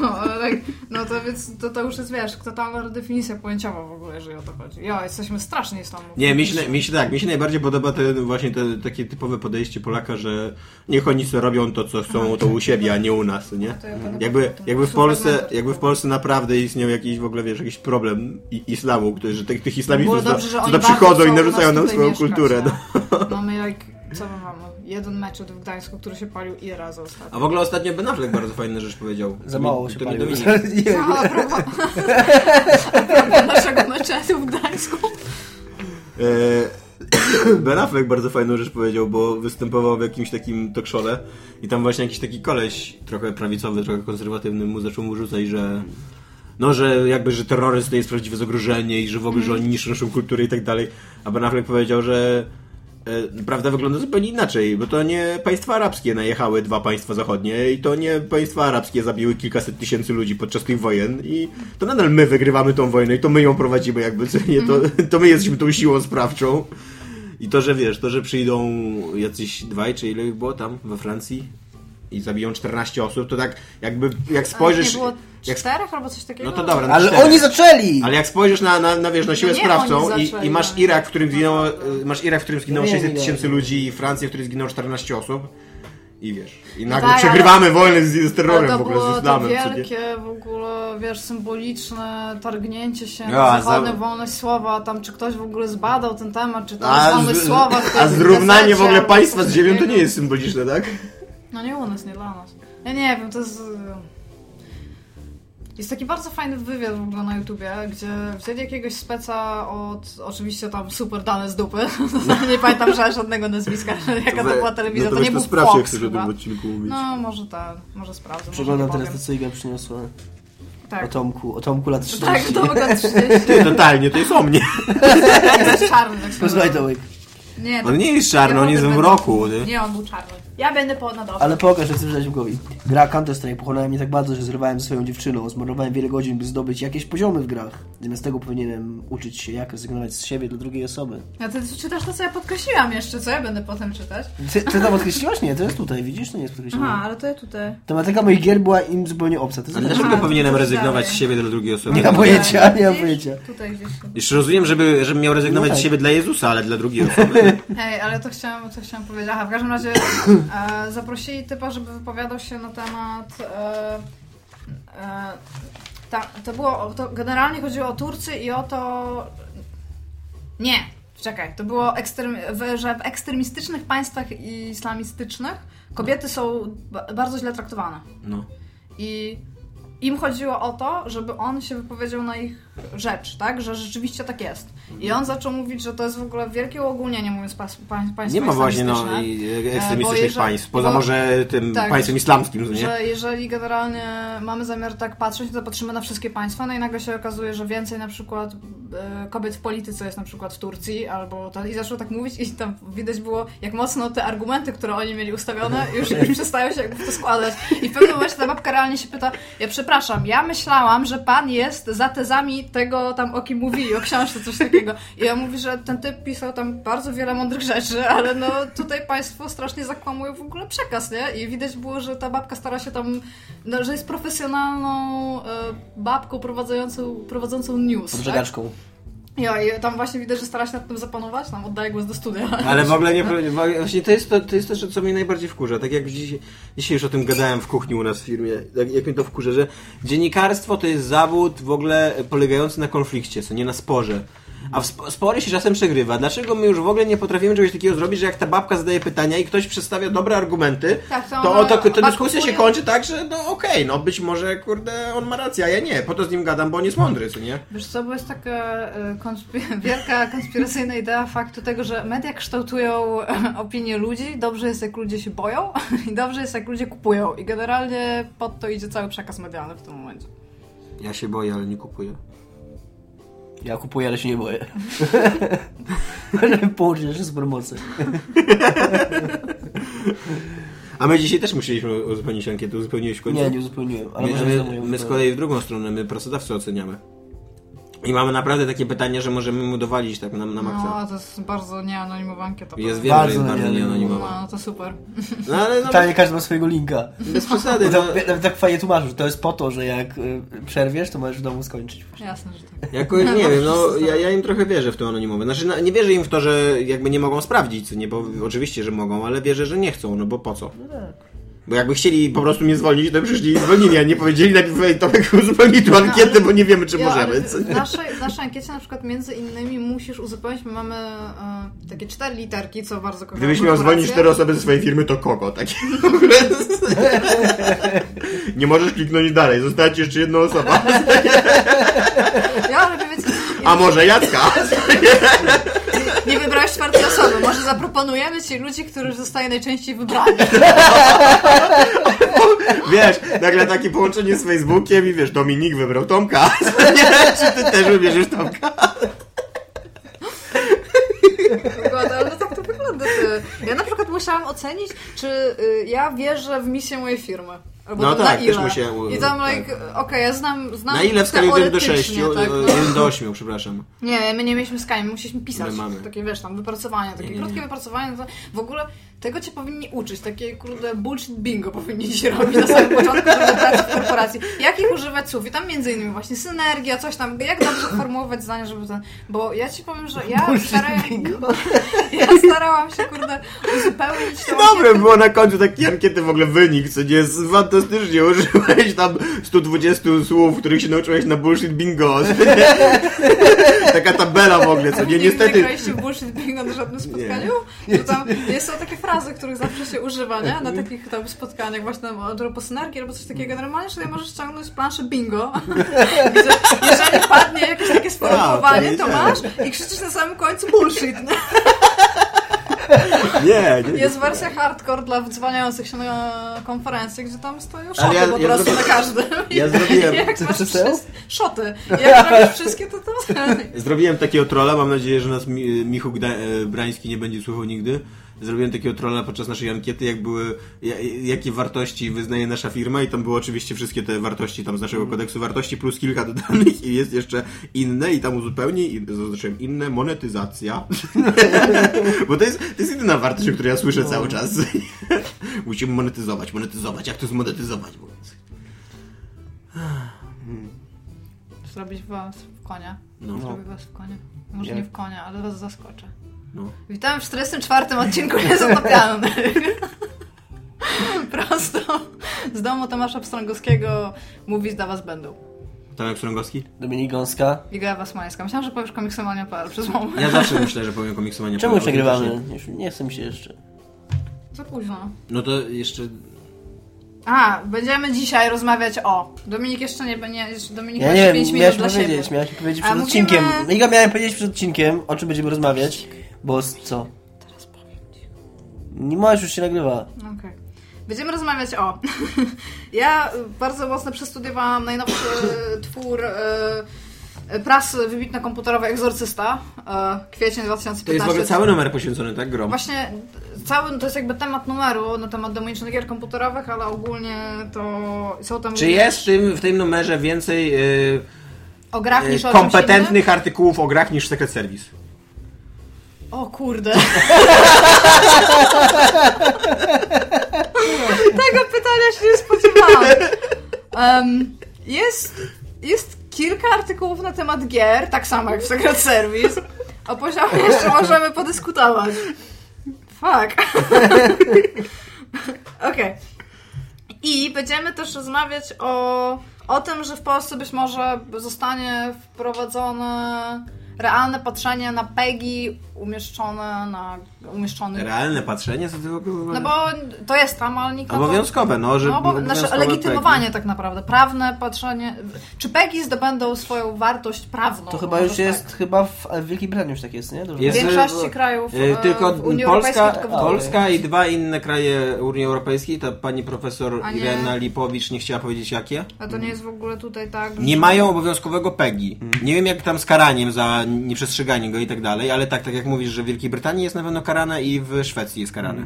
No, ale tak, no to więc to, to już jest, wiesz, totalna definicja pojęciowa w ogóle, jeżeli o to chodzi. Ja, jesteśmy strasznie islamu. Nie, mi się, mi się tak, mi się najbardziej podoba te, właśnie te, takie typowe podejście Polaka, że niech oni sobie robią to, co chcą, to u siebie, a nie u nas, nie? Jakby, jakby, w Polsce, jakby w Polsce naprawdę istniał jakiś w ogóle, wiesz, jakiś problem islamu, który, że tych, tych islamistów, co, dobrze, co przychodzą i narzucają nam swoją kulturę. No. no. Mamy jak, co my mamy? Jeden mecz w Gdańsku, który się palił ile razy ostatnio. A w ogóle ostatnio Ben Affleck bardzo fajną rzecz powiedział. Za To mało mi- się paliło. Dominik Nie a propos, naszego meczetu w Gdańsku. E, Ben Affleck bardzo fajną rzecz powiedział, bo występował w jakimś takim talk show'le i tam właśnie jakiś taki koleś, trochę prawicowy, trochę konserwatywny, mu zaczął mu rzucać, że no, że jakby, że terroryzm to jest prawdziwe zagrożenie i że w ogóle, że oni niszczą naszą kulturę i tak dalej. A Ben Affleck powiedział, że prawda wygląda zupełnie inaczej, bo to nie państwa arabskie najechały dwa państwa zachodnie i to nie państwa arabskie zabiły kilkaset tysięcy ludzi podczas tych wojen i to nadal my wygrywamy tą wojnę i to my ją prowadzimy jakby, co nie, to, to my jesteśmy tą siłą sprawczą. I to, że wiesz, to, że przyjdą jacyś dwaj, czy ile ich było tam we Francji i zabiją 14 osób, to tak jakby, jak spojrzysz... Nie było jak, czterech albo coś takiego? no to dobra, no Ale cztery. oni zaczęli! Ale jak spojrzysz na, na, na, wiesz, na siłę No i, i masz no. Irak, w którym zginęło, y, masz Irak, w którym zginęło No nie, 600 nie, tysięcy ludzi i Francję, w której zginęło 14 osób i wiesz, i nagle tak, przegrywamy wojnę z, z Ale terrorem to w ogóle, było z to islamem. nie? wielkie w ogóle, wiesz, symboliczne targnięcie się Ja, na zachodnią za- wolność słowa, tam czy ktoś w ogóle zbadał ten temat, czy tam A, wolność z, słowa w a zrównanie w gazecie ogóle albo państwa z ziemią to nie jest symboliczne, tak? No nie u nas, nie dla nas. Ja nie wiem, to jest... Jest taki bardzo fajny wywiad w ogóle na YouTubie, gdzie wzięli jakiegoś speca od, oczywiście tam super dane z dupy, nie pamiętam że żadnego nazwiska, jaka to, była telewizja, no to, nie był sprawdź, jak Fox chcesz o chyba. tym odcinku mówić. No, może tak, może sprawdzę. Przeglądam teraz to, co Iga przyniosła. Tak, O Tomku, o Tomku lat 30. tak, to mogę 30. Ty, totalnie, to jest o mnie. jest czarny, tak Posłuchaj. Tomek. Nie, On nie jest czarny, on jest w nie? Nie, on był czarny. Ja będę po na dobrze. Ale pokaż, że chcę przeczytać Łukowi. Gra Counter-Strike pochłonęła mnie tak bardzo, że zrywałem ze swoją dziewczyną. Zmarnowałem wiele godzin, by zdobyć jakieś poziomy w grach. Zamiast tego powinienem uczyć się, jak rezygnować z siebie dla drugiej osoby. A ty czytasz to, co ja podkreśliłam jeszcze, co ja będę potem czytać? Ty, ty tam podkreśliłaś? Nie, to jest tutaj, widzisz? To nie jest podkreślone. Aha, ale to ja tutaj. Tematyka moich gier była im zupełnie obca. To jest Ale dlaczego to powinienem to rezygnować dalej. z siebie dla drugiej osoby? Nie mam pojęcia, nie mam pojęcia. Tutaj gdzieś. Jeszcze rozumiem, żeby, żebym miał rezygnować No tak. z siebie dla Jezusa, ale dla drugiej osoby. Hej, ale to chciałam, co chciałam powiedzieć. Aha, w każdym razie e, zaprosili typa, żeby wypowiadał się na temat. E, e, ta, to było. To generalnie chodziło o Turcję i o to. Nie, czekaj. To było, że w ekstremistycznych państwach islamistycznych kobiety są ba- bardzo źle traktowane. No. I im chodziło o to, żeby on się wypowiedział na ich rzecz, tak? Że rzeczywiście tak jest. I on zaczął mówić, że to jest w ogóle wielkie uogólnienie, mówiąc pa, pa, państwo Nie ma właśnie no, E, ekstremistycznych jeżeli- państw, poza bo- może tym tak, państwem islamskim, nie? Że jeżeli generalnie mamy zamiar tak patrzeć, to patrzymy na wszystkie państwa, no i nagle się okazuje, że więcej na przykład e, kobiet w polityce jest na przykład w Turcji, albo to, i zaczął tak mówić i tam widać było, jak mocno te argumenty, które oni mieli ustawione, już, już przestają się jakby to składać. I w pewnym momencie ta babka realnie się pyta, ja przepraszam, ja myślałam, że pan jest za tezami tego tam, o kim mówili, o książce, coś takiego. I on mówi, że ten typ pisał tam bardzo wiele mądrych rzeczy, ale no tutaj państwo strasznie zakłamują w ogóle przekaz, nie? I widać było, że ta babka stara się tam, no, że jest profesjonalną e, babką prowadzącą, prowadzącą news, tak? Ja, i tam właśnie widać, że stara się nad tym zapanować, tam oddaję głos do studia. Ale w ogóle nie. Właśnie to jest to, to jest to, co mnie najbardziej wkurza. Tak jak dzisiaj, dzisiaj już o tym gadałem w kuchni u nas w firmie, jak, jak mnie to wkurza, że dziennikarstwo to jest zawód w ogóle polegający na konflikcie, co nie na sporze. A w sp- spory się czasem przegrywa. Dlaczego my już w ogóle nie potrafimy czegoś takiego zrobić, że jak ta babka zadaje pytania i ktoś przedstawia dobre argumenty, Tak, to to, to, to dyskusja się kończy tak, że no okej, no być może kurde on ma rację, a ja nie. Po to z nim gadam, bo on jest mądry, co nie? Wiesz co, bo jest taka e, konspi- wielka konspiracyjna idea faktu tego, że media kształtują e, opinię ludzi. Dobrze jest, jak ludzie się boją i dobrze jest, jak ludzie kupują. I generalnie pod to idzie cały przekaz medialny w tym momencie. Ja się boję, ale nie kupuję. Ja kupuję, ale się nie boję. Połączyć nasze z promocji. A my dzisiaj też musieliśmy uzupełnić ankietę. Uzupełniłeś w końcu? Nie, nie uzupełniłem. Ale My, my, my z kolei w drugą stronę, my pracodawcę oceniamy. I mamy naprawdę takie pytania, że możemy mu dowalić tak na, na maksa. No, to jest bardzo nieanonimowa ankieta. Jest wiem, że Bardzo jest bardzo nieanonimowa. No, to super. No ale no, Totalnie każdy ma swojego linka. bez przesady. No, to, nawet tak fajnie tłumaczył, że to jest po to, że jak y, przerwiesz, to możesz w domu skończyć. Jasne, że tak. jakoś nie wiem, no ja, ja im trochę wierzę w to anonimowe. Znaczy no, nie wierzę im w to, że jakby nie mogą sprawdzić, co nie, bo oczywiście, że mogą, ale wierzę, że nie chcą, no bo po co? Bo jakby chcieli po prostu mnie zwolnić, to przyszli i zwolnili, a nie powiedzieli najpierw "Ej, Tomek uzupełnij tu ankietę, bo nie wiemy, czy możemy. Co w, naszej, w naszej ankiecie na przykład między innymi musisz uzupełnić, my mamy e, takie cztery literki, co bardzo kocham. Gdybyś miał zwolnić cztery osoby ze swojej firmy, to kogo? Takie w ogóle. Nie możesz kliknąć dalej, została ci jeszcze jedna osoba. Ja, ale wiecie, A może Jacka? osoby, może zaproponujemy ci ludzi, których zostaje najczęściej wybrani. Wiesz, nagle takie połączenie z Facebookiem i wiesz, Dominik wybrał Tomka. Nie, czy ty też wybierzesz Tomka? Dokładnie, ale tak to wygląda. Ja na przykład musiałam ocenić, czy y, ja wierzę w misję mojej firmy. Albo No tak, też musiałem, I tam, tak. like, okej, ja znam, znam Na ile w skali 1 do 6? teoretycznie, Tak, no. 1 do 8, przepraszam. Nie, my nie mieliśmy skali, my musieliśmy pisać. My mamy. Takie wiesz, tam wypracowania, takie Nie, nie, krótkie nie. wypracowania. W ogóle tego cię powinni uczyć. Takie kurde bullshit bingo powinni ci robić na samym początku do pracy w korporacji. Jakich używać słów? I tam między innymi właśnie synergia, coś tam, jak dobrze formułować zdanie, żeby ten. Bo ja ci powiem, że ja starałam, ja starałam się kurde uzupełnić to Dobre było na końcu taki ankiety w ogóle wynik, co nie jest fantastycznie. Użyłeś tam 120 słów, których się nauczyłeś na bullshit bingo. Taka tabela w ogóle, co nie? Niestety. Nie graliście w bullshit bingo na żadnym spotkaniu? Że tam jest, są takie frazy, których zawsze się używa, nie? Na takich tam spotkaniach właśnie tam o propos synergii albo coś takiego. Normalnie sobie możesz ściągnąć planszę bingo, gdzie jeżeli padnie jakieś takie sformułowanie, to masz i krzyczysz na samym końcu bullshit, nie? Nie, nie. Jest wersja hardcore dla dzwoniających się na konferencje, gdzie tam stoją szoty ja- po ja prostu zrobię- na każdym. ja zrobiłem- Jak Co masz wszyscy- Szoty. Jak robisz wszystkie, to to... Zrobiłem takiego trolla, mam nadzieję, że nas Mi- Michu Gda- e, Brański nie będzie słuchał nigdy. Zrobiłem takiego trolla podczas naszej ankiety, jak były, ja- jakie wartości wyznaje nasza firma i tam były oczywiście wszystkie te wartości tam z naszego kodeksu wartości plus kilka dodanych i jest jeszcze inne i tam uzupełnij i zaznaczyłem inne, monetyzacja. Bo to jest, to jest jedyna wartość, o której ja słyszę cały czas. Musimy monetyzować, monetyzować, jak to zmonetyzować? Zrobić was w konia. No. Zrobię was w konia. Może Jak? nie w konia, ale was zaskoczę. No. Witam w 44 odcinku Niezatopialny. Prosto z domu Tomasza Pstrągowskiego mówić dla was będą. Tomek Strągowski? Dominik Gąska. Iga Wasmańska. Myślałam, że powiesz komiksomania.pl przez moment. Ja zawsze myślę, że powiem komiksomania. Czemu nagrywamy? Już Nie chce mi się jeszcze. Za późno. No to jeszcze A, będziemy dzisiaj rozmawiać o. Dominik jeszcze nie będzie. Dominik Ja nie jeszcze wiem, 5 minut miałeś dla powiedzieć, siebie. miałeś powiedzieć A przed mówimy- odcinkiem. Iga miałem powiedzieć przed odcinkiem, o czym będziemy rozmawiać, bo z co? Teraz powiem ci. Nie możesz, już się nagrywa. Okej. Będziemy rozmawiać o. ja bardzo mocno przestudiowałam najnowszy y, twór y, y, prasy wybitna komputerowa Egzorcysta, kwiecień 2015. To jest w ogóle cały numer poświęcony, tak, grom? Właśnie cały, to jest jakby temat numeru na temat demonicznych gier komputerowych, ale ogólnie to są tam Czy również jest w tym, w tym numerze więcej yy, o grach yy, niż o czymś kompetentnych artykułów o grach niż Secret Service? O kurde. Tego pytania się nie spodziewałam. Em, jest, jest kilka artykułów na temat gier, tak samo jak w Secret Service. O poziomie jeszcze możemy podyskutować. Fuck. Okej. I będziemy też rozmawiać o, o tym, że w Polsce być może zostanie wprowadzone realne patrzenie na PEGI umieszczone na umieszczony. Realne patrzenie, co ty w No bo to jest tam, ale nikt Obowiązkowe, no, że No, bo, znaczy legitymowanie PEGI. tak naprawdę, prawne patrzenie. Czy PEGI zdobędą swoją wartość prawną? To chyba już tak. jest, chyba w, w Wielkiej Brytanii już tak jest, nie? Dobrze W Jest, mówię? większości e, krajów E, e, Tylko w Unii Polska, Europejskiej tylko w. Polska i dwa inne kraje Unii Europejskiej, ta pani profesor A nie- Irena Lipowicz nie chciała powiedzieć jakie? A to nie jest w ogóle tutaj tak. Nie że- mają obowiązkowego PEGI. Nie wiem jak tam z karaniem za nieprzestrzeganie go i tak dalej, ale tak, tak jak mówisz, że w Wielkiej Brytanii jest na pewno karane i w Szwecji jest karane.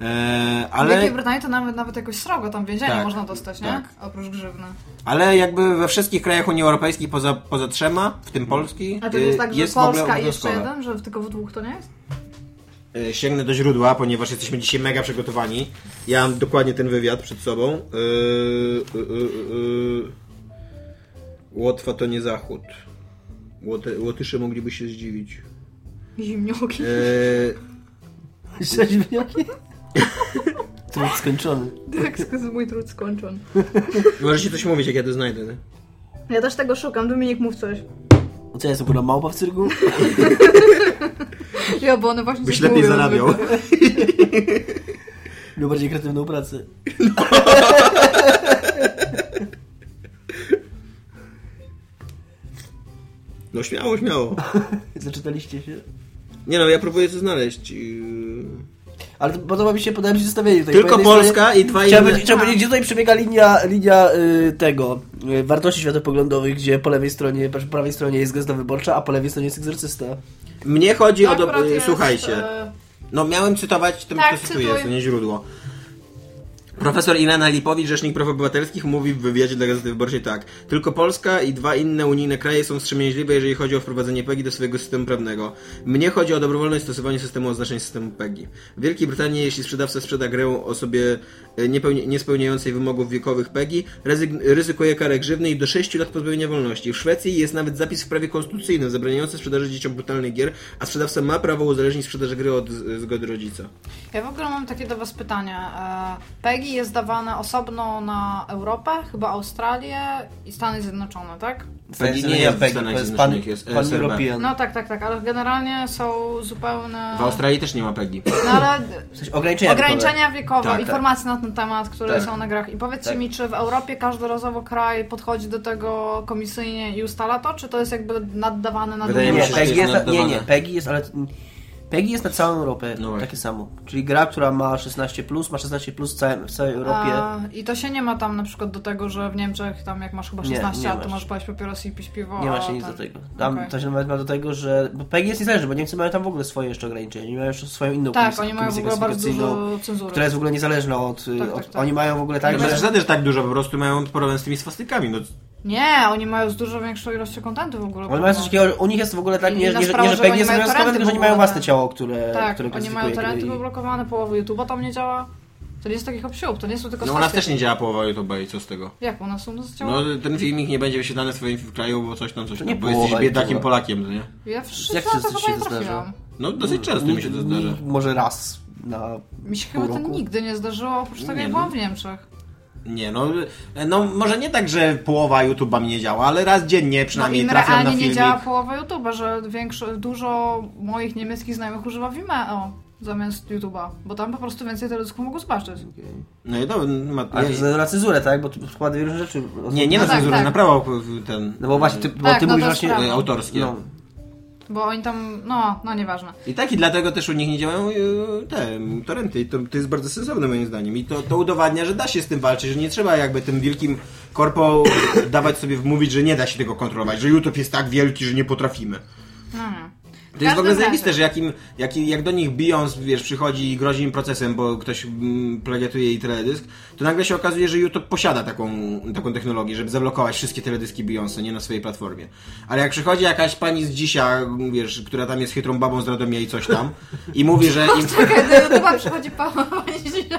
E, W ale, Wielkiej Brytanii to nawet, nawet jakoś srogo tam więzienia Tak, można dostać, nie? tak. Oprócz grzywny. ale jakby we wszystkich krajach Unii Europejskiej poza, poza trzema, w tym Polski, A to jest e, tak, że w ogóle Polska i jeszcze jeden, że tylko w dwóch to nie jest? E, Sięgnę do źródła, ponieważ jesteśmy dzisiaj mega przygotowani. Ja mam dokładnie ten wywiad przed sobą. Yy, yy, yy, yy. Łotwa to nie zachód. Łoty, Łotysze mogliby się zdziwić. Zimnioki. Yy, Trzeźwnioki? Trud skończony. Tak, mój trud skończony. możecie coś mówić, jak ja to znajdę. Nie? Ja też tego szukam. Dominik, mów coś. O co, ja jestem kurwa małpa w cyrku? Ja, bo one właśnie Byś lepiej zarabiał. Miał bardziej kreatywną pracę. No śmiało, śmiało. Zaczytaliście się? Nie no, ja próbuję to znaleźć. Ale to podoba mi się, podoba mi się zestawienie tutaj. Tylko Po Polska stronie- i dwa inne. powiedzieć, chciałem powiedzieć, gdzie tutaj przebiega linia, linia y, tego, y, wartości światopoglądowych, gdzie po lewej stronie, po prawej stronie jest gazeta wyborcza, a po lewej stronie jest egzorcysta. Mnie chodzi To o... Do... jest, Słuchajcie. e, No miałem cytować, to, Tak, to cytuję, cytuj. to nie źródło. Profesor Ilena Lipowicz, rzecznik praw obywatelskich, mówi w wywiadzie dla Gazety Wyborczej tak. Tylko Polska i dwa inne unijne kraje są wstrzemięźliwe, jeżeli chodzi o wprowadzenie PEGI do swojego systemu prawnego. Mnie chodzi o dobrowolne stosowanie systemu oznaczeń systemu PEGI. W Wielkiej Brytanii, jeśli sprzedawca sprzeda grę osobie e, niespełniającej wymogów wiekowych PEGI, ryzyk- ryzykuje karę grzywny i do 6 lat pozbawienia wolności. W Szwecji jest nawet zapis w prawie konstytucyjnym zabraniający sprzedaży dzieciom brutalnych gier, a sprzedawca ma prawo uzależnić sprzedaż gry od zgody rodzica. Ja w ogóle mam takie do Was pytanie. E, PEGI jest dawane osobno na Europę, chyba Australię i Stany Zjednoczone, tak? PEGI nie nie jest w PEGI, to jest pan, jest pan. European. No tak, tak, tak, ale generalnie są zupełne... W Australii też nie ma PEGI. No ale W sensie ograniczenia ograniczenia wiekowe, Tak, tak. informacje na ten temat, które Tak. są na grach. I powiedzcie Tak. mi, czy w Europie każdorazowo kraj podchodzi do tego komisyjnie i ustala to, czy to jest jakby naddawane na Wydaje mi Nie, się, że jest nie, nie. PEGI jest, ale PEGI jest na całą Europę No takie samo. Czyli gra, która ma 16, ma 16 w całym, w całej Europie. A, I to się nie ma tam na przykład do tego, że w Niemczech tam jak masz chyba Nie, 16 nie lat, to masz. możesz palić papierosy i pić piwo. Nie ma się nic do tego. Tam Okej. to się nawet ma do tego, że. Bo PEGI jest niezależny, bo Niemcy mają tam w ogóle swoje jeszcze ograniczenia. Oni mają jeszcze swoją inną Tak, komisję, oni mają w ogóle bardzo dużo cenzury. która jest w ogóle niezależna od. Tak, od tak, tak. Oni mają w ogóle tak, że. że też tak dużo, po prostu mają problem z tymi swastykami. No, Nie, oni mają z dużo większą ilością kontentu w ogóle. Oni mają coś takiego, u nich jest w ogóle tak, nie, nie, że- sprawa, nie, że PEGI jest obowiązkowe, tylko że oni mają własne ciało, które, Tak, które oni mają gry i- poblokowane, połowy YouTube'a tam nie działa. To nie jest takich obsiłów, to nie są tylko no u nas też nie działa połowa YouTube'a i co z tego? Jak u nas są? No, działa? No ten filmik nie będzie wyświetlany w swoim kraju, bo coś tam, coś tam, nie bo jesteś połowa biedakiem. Polakiem, to nie? Ja w Jak często chyba się nie to zdarza? trafiłam. No dosyć często mi się to zdarza. Może raz na. Mi się chyba to nigdy nie zdarzyło, oprócz tego Nie, jak no. byłam w Niemczech. Nie, no, no może nie tak, że połowa YouTube'a mi nie działa, ale raz dziennie No przynajmniej im trafiam na realnie nie filmik. działa połowa YouTube'a, że większo, dużo moich niemieckich znajomych używa Vimeo zamiast YouTube'a, bo tam po prostu więcej teledysków mogą zobaczyć. No i dobra, ma, Ale to na cenzurę, tak? Bo tu składa wiele rzeczy. nie, nie na No tak, cenzurę, tak. na prawo ten... No bo właśnie, ty, bo Tak, ty no mówisz to właśnie. prawda. e, autorskie. No, Bo oni tam, no, no nieważne. I tak i dlatego też u nich nie działają e, te torenty. I to, to jest bardzo sensowne moim zdaniem. I to, to udowadnia, że da się z tym walczyć, że nie trzeba jakby tym wielkim korpo dawać sobie wmówić, że nie da się tego kontrolować, że YouTube jest tak wielki, że nie potrafimy. No, nie. To jest w ogóle zajebiste, razie. że jak, im, jak, jak do nich Beyoncé, wiesz, przychodzi i grozi im procesem, bo ktoś mm, plagiatuje jej teledysk, to nagle się okazuje, że YouTube posiada taką, taką technologię, żeby zablokować wszystkie teledyski Beyoncé, nie na swojej platformie. Ale jak przychodzi jakaś pani z dzisiaj, wiesz, która tam jest chytrą babą z Radomia i coś tam, i mówi, że im... Kiedy chyba przychodzi pan.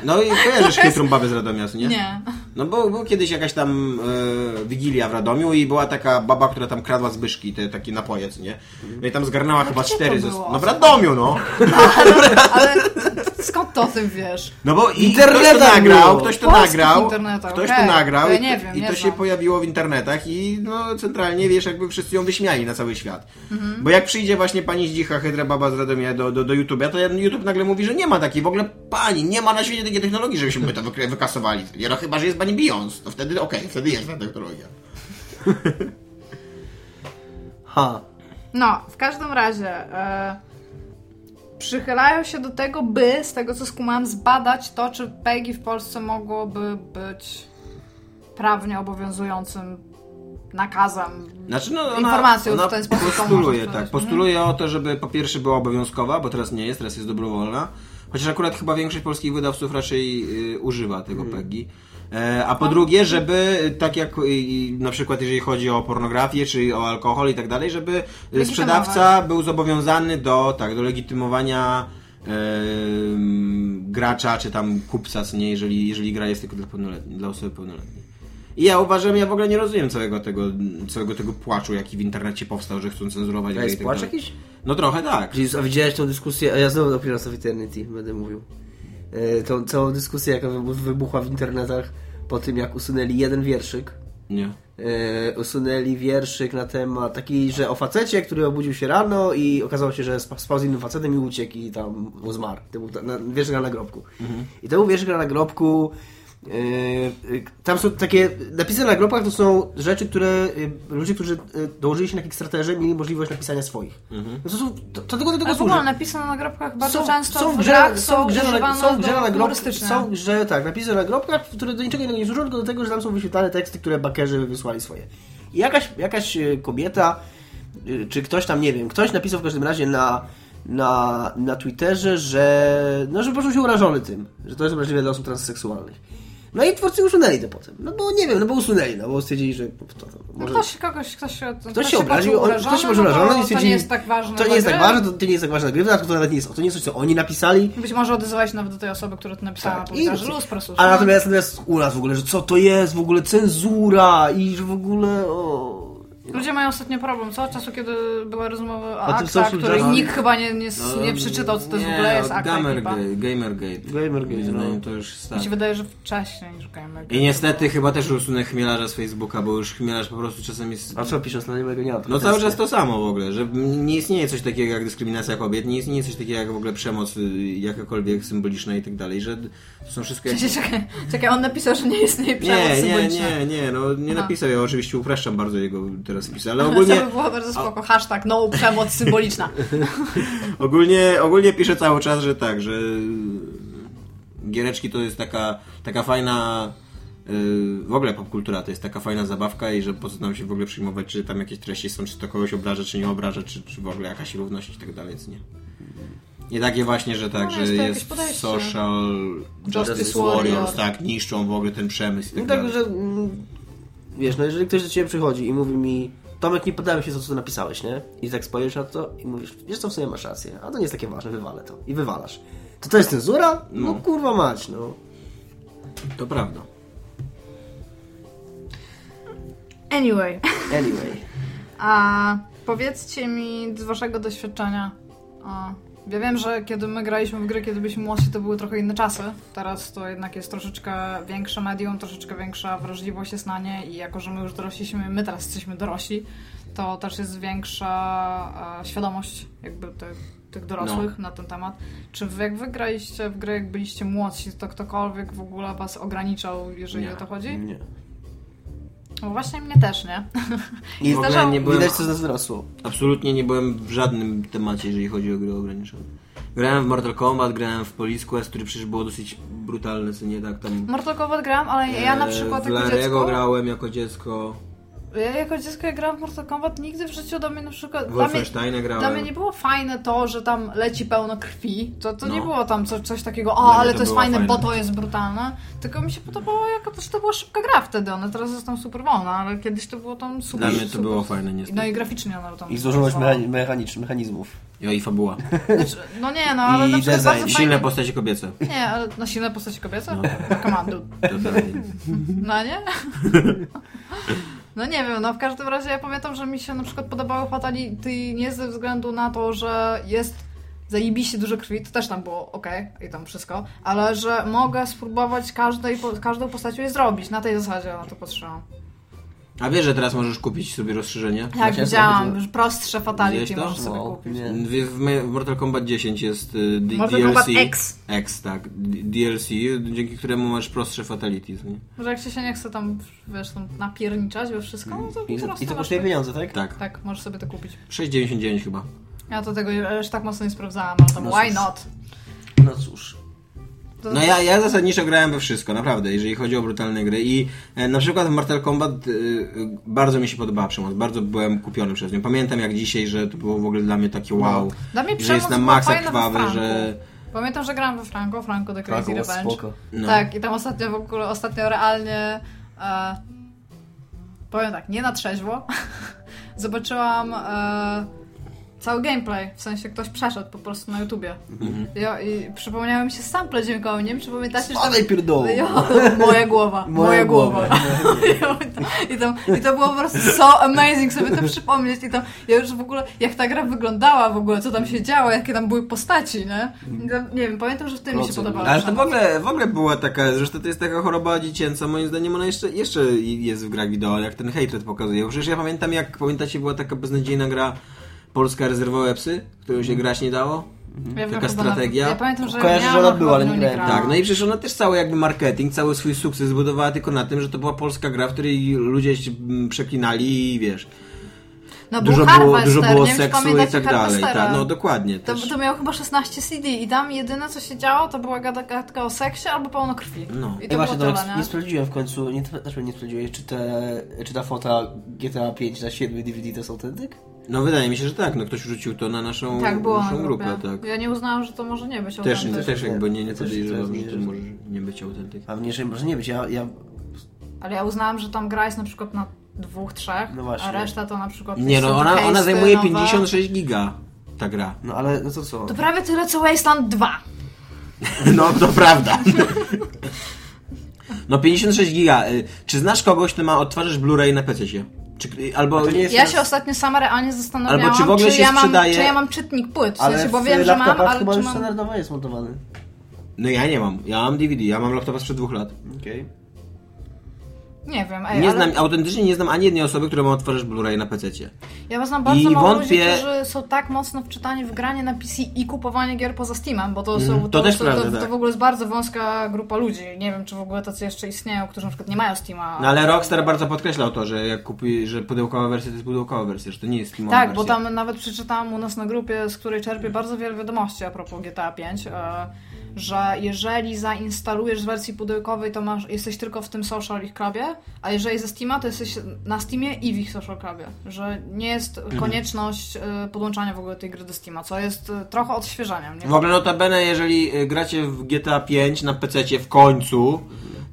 No i kojarzysz chytrą babę z Radomia, nie? Nie. No bo był kiedyś jakaś tam e, wigilia w Radomiu i była taka baba, która tam kradła zbyszki, te takie napoje, nie? No i tam zgarnęła chyba Gdzie cztery to zes- było? No w Radomiu, no. Ale skąd to o tym wiesz? No bo i Interneta ktoś to nagrał, ktoś to Polskich nagrał, internetach, ktoś okej. to nagrał To ja i, nie wiem, i nie to się znam. pojawiło w internetach i no centralnie, wiesz, jakby wszyscy ją wyśmiali na cały świat. Mhm. Bo jak przyjdzie właśnie pani Zdzicha, Hydra Baba z Radomia do, do, do YouTube'a, to YouTube nagle mówi, że nie ma takiej, w ogóle pani, nie ma na świecie takiej technologii, żebyśmy my to wykre- wykasowali. No chyba, że jest pani Beyoncé, to wtedy okej, wtedy jest ta technologia. Ha. No, w każdym razie e, przychylają się do tego, by, z tego co skumałam, zbadać to, czy PEGI w Polsce mogłoby być prawnie obowiązującym nakazem. Znaczy, no, ona, Informacją ona w ten sposób postuluje, tak. Postuluje o to, żeby po pierwsze była obowiązkowa, bo teraz nie jest, teraz jest dobrowolna. Chociaż akurat chyba większość polskich wydawców raczej y, używa tego PEGI. E, a po drugie, żeby tak jak na przykład jeżeli chodzi o pornografię, czy o alkohol i tak dalej, żeby sprzedawca był zobowiązany do, tak, do legitymowania em, gracza, czy tam kupca, co nie, jeżeli, jeżeli gra jest tylko dla, dla osoby pełnoletniej. I ja uważam, ja w ogóle nie rozumiem całego tego, całego tego płaczu, jaki w internecie powstał, że chcą cenzurować i jest tak płacz dalej. jakiś? No trochę tak. Czyli, a widziałeś tą dyskusję, a ja znowu o Pirates of Eternity będę mówił. E, tą całą dyskusję, jaka wybu- wybuchła w internetach po tym, jak usunęli jeden wierszyk. Nie. E, usunęli wierszyk na temat taki, że o facecie, który obudził się rano i okazało się, że sp- spał z innym facetem i uciekł i tam zmarł. To był na, wierszyk na nagrobku. I to był wierszyk na nagrobku. E, tam są takie napisy na nagrobkach to są rzeczy, które e, ludzie, którzy e, dołożyli się na Kickstarterze mieli możliwość napisania swoich. No to, są, to, to tylko do tego służy. ogóle napisy na nagrobkach bardzo Są- często są w grze- grach są grze na- są grze na humorystycznie. Są, że tak, napisy na nagrobkach, które do niczego innego nie służą, tylko do tego, że tam są wyświetlane teksty, które bakerzy wysłali swoje. I jakaś, jakaś kobieta, czy ktoś tam, nie wiem, ktoś napisał w każdym razie na, na, na Twitterze, że, no, że poczuł się urażony tym, że to jest obraźliwe dla osób transseksualnych. No i twórcy usunęli to potem. No bo nie wiem, no bo usunęli, no bo stwierdzili, że to, to, No może... ktoś, kogoś, ktoś się, Ktoś się obraził, on, ktoś się może no to- urażony i To stwierdzili, nie jest tak ważne To nie jest tak ważne, to, to nie jest tak ważne to nawet nie jest, to nie jest coś, co oni napisali, Być może odezwałeś nawet do tej osoby, która to napisała Tak, i- że luz po prostu. A natomiast, natomiast u nas w ogóle, że co to jest w ogóle cenzura i że w ogóle o... Ludzie mają ostatnio problem, co? Od czasu, kiedy była rozmowa o których justice. nikt chyba nie, nie, nie przeczytał, co to jest w ogóle jest akta. Gamergate. Gamergate. Gamergate, no. to już Mi start. się wydaje, że wcześniej niż Gamergate. I niestety chyba też usunę chmielarza z Facebooka, bo już chmielarz po prostu czasem jest... A co piszesz na niego nie? No cały czas to samo w ogóle, że nie istnieje coś takiego jak dyskryminacja kobiet, nie istnieje coś takiego jak w ogóle przemoc y, jakakolwiek symboliczna i tak dalej, że to są wszystko jakieś... Czekaj, czekaj, on napisał, że nie istnieje przemoc Nie, nie, symboliczna. nie, nie, no nie Aha. napisał, ja oczywiście upraszczam bardzo jego teraz wpis, ale To ogólnie, by było bardzo spoko. Hashtag no przemoc symboliczna. ogólnie, ogólnie pisze cały czas, że tak, że giereczki to jest taka, taka fajna yy, w ogóle popkultura to jest taka fajna zabawka i że po co nam się w ogóle przyjmować, czy tam jakieś treści są, czy to kogoś obraża, czy nie obraża, czy, czy w ogóle jakaś równość i tak dalej, nie. I takie właśnie, że tak, No, że jest to social Justice justice warrior. warriors, tak, niszczą w ogóle ten przemysł i No tak tak, dalej. że wiesz, no jeżeli ktoś do ciebie przychodzi i mówi mi Tomek, nie podałem się za to, co napisałeś, nie? I tak spojrzysz na to i mówisz, wiesz co, w sumie masz rację, a to nie jest takie ważne, wywalę to. I wywalasz. To to jest cenzura? No, kurwa mać, no. To prawda. Anyway. Anyway. A powiedzcie mi z waszego doświadczenia. A, ja wiem, że kiedy my graliśmy w gry, kiedy byliśmy młodsi, to były trochę inne czasy. Teraz to jednak jest troszeczkę większe medium, troszeczkę większa wrażliwość jest na nie i jako, że my już dorośliśmy, my teraz jesteśmy dorośli, to też jest większa e, świadomość jakby tych, tych dorosłych na ten temat. Czy wy, jak wy graliście w gry, jak byliście młodsi, to ktokolwiek w ogóle was ograniczał, jeżeli Nie. o to chodzi? Nie. No właśnie mnie też, nie? I W ogóle nie byłem, Widać, co z nas wyrosło. absolutnie nie byłem w żadnym temacie, jeżeli chodzi o gry ograniczone. Grałem w Mortal Kombat, grałem w Police Quest, który przecież było dosyć brutalne, co nie tak tam... Mortal Kombat grałam, ale ja na e, przykład w jako dziecko... grałem jako dziecko, Ja jako dziecko jak grałam w Mortal Kombat, nigdy w życiu do mnie na przykład... Wolfensteina grałem. dla mnie nie było fajne to, że tam leci pełno krwi. To, to nie No. było tam co, coś takiego, o, ale to to jest fajne, fajne. bo to jest brutalne. Tylko mi się podobało, jako to, że to była szybka gra wtedy. One teraz jest tam super wolna, ale kiedyś to było tam super... Dla mnie to super, było fajne, niestety. No i graficznie one tam... I złożoność pracowały. mechani- mechanicznych, mechanizmów. Jo, i fabuła. Znaczy, No nie, no ale I na przykład design. bardzo fajnie... silne postacie kobiece. Nie, ale na silne postaci kobiece? No. Na komandu. No nie? No nie wiem, no w każdym razie ja pamiętam, że mi się na przykład podobały Fatality nie ze względu na to, że jest zajebiście dużo krwi, to też tam było ok i tam wszystko, ale że mogę spróbować każdej, każdą postacią je zrobić. Na tej zasadzie na to patrzyłam. A wiesz, że teraz możesz kupić sobie rozszerzenie? Tak, Właśnie widziałam, prostsze Fatality możesz sobie Wow, kupić. nie. W, w Mortal Kombat 10 jest y, D- Mortal DLC. Kombat X. X, tak. D- DLC, dzięki któremu masz prostsze fatalities. Nie? Że jak ci się nie chce tam, wiesz, tam napierniczać we wszystko, no to I, i to masz kosztuje tak. pieniądze, tak? Tak. Tak, możesz sobie to kupić. 6,99 chyba. Ja to tego już tak mocno nie sprawdzałam, ale tam No why cóż. not? No cóż. To No ja, ja zasadniczo grałem we wszystko, naprawdę, jeżeli chodzi o brutalne gry i e, na przykład w Mortal Kombat e, bardzo mi się podobała przemoc, bardzo byłem kupiony przez nią. Pamiętam jak dzisiaj, że to było w ogóle dla mnie takie wow, Dla mnie że przemoc jest na maksa Franku. że... Pamiętam, że grałam we Franco, Franco The Crazy Franco, Revenge. spoko. No. Tak, i tam ostatnio w ogóle, ostatnio realnie e, powiem tak, nie na trzeźwo zobaczyłam e, cały gameplay, w sensie ktoś przeszedł po prostu na YouTubie. Mhm. Ja, I przypomniały mi się sample dźwiękowe, nie wiem czy pamiętacie, że. Spadaj pierdołu. Moja głowa, moja, Moja głowa. głowa. I, to, I to było po prostu so amazing sobie to przypomnieć. I to ja już w ogóle, jak ta gra wyglądała w ogóle, co tam się działo, jakie tam były postaci, nie? Nie wiem, pamiętam, że w tym mi się podobało. Ale to w ogóle, w ogóle była taka, zresztą to jest taka choroba dziecięca, moim zdaniem ona jeszcze, jeszcze jest w grach wideo, jak ten hatred pokazuje. Przecież ja pamiętam, jak pamiętacie, była taka beznadziejna gra Polska Rezerwowe Psy, którą się grać nie dało. Ja taka strategia. Nawet, ja pamiętam, że Kojarzę, że ona była, ale nie grałem. Tak, no i przecież ona też cały jakby marketing, cały swój sukces zbudowała tylko na tym, że to była polska gra, w której ludzie się mm, przeklinali i wiesz, no, dużo był było, dużo było nie wiem, seksu i tak dalej. Tak, no dokładnie. To, to miało chyba 16 CD i tam jedyne co się działo to była gadka o seksie albo pełno krwi. No. I Ja to właśnie było to tyle, nie nie? sprawdziłem w końcu, nie, znaczy nie sprawdziłeś, czy, te, czy ta fota GTA 5 na 7 DVD to jest autentyk? No wydaje mi się, że tak, no ktoś rzucił to na naszą, Tak, było na naszą grupę, grupie. tak. Ja nie uznałam, że to może nie być Też, autentyk. też jakby nie, nie też- podejrzewam, też że to może nie być autentyk. A mnie, że może nie być, ja, ja Ale ja uznałam, że tam gra jest na przykład na dwóch, trzech, No właśnie. a reszta to na przykład Nie no, ona, ona zajmuje nowe. 56 giga, ta gra. no ale no to co? To prawie tyle co Wasteland 2. No, to prawda. No 56 giga. Y, Czy znasz kogoś, kto ma odtwarzacz Blu-ray na PC? Czy, albo Ja raz- się ostatnio sama realnie zastanawiałam, Albo czy w ogóle się ja mam, sprzedaje- czy ja mam czytnik płyt, w Ale sensie, bo wiem, że mam, ale chyba czy już mam... standardowo jest montowany. No ja nie mam. Ja mam DVD, ja mam laptopa sprzed dwóch lat. Okej. Nie wiem, ej, Nie ale znam, autentycznie nie znam ani jednej osoby, która ma odtwarzacz Blu-ray na PC. ja znam bardzo I mało wątpię- ludzi, którzy są tak mocno wczytani w granie na PC i kupowanie gier poza Steamem, bo to są... Mhm, to też są, prawda, to, tak. to w ogóle jest bardzo wąska grupa ludzi. Nie wiem, czy w ogóle tacy jeszcze istnieją, którzy na przykład nie mają Steama. No ale Rockstar bardzo podkreślał to, że jak kupi, że pudełkowa wersja to jest pudełkowa wersja, że to nie jest Steamowa Tak, wersja. bo tam nawet przeczytałam u nas na grupie, z której czerpię bardzo wiele wiadomości a propos GTA 5, e, że jeżeli zainstalujesz z wersji pudełkowej, to masz, jesteś tylko w tym social ich clubie, a jeżeli ze Steama, to jesteś na Steamie i w ich social clubie. Że nie jest Mhm. konieczność e, podłączania w ogóle tej gry do Steama, co jest e, trochę odświeżeniem. Nie? W ogóle notabene, jeżeli y, gracie w GTA 5 na PC w końcu,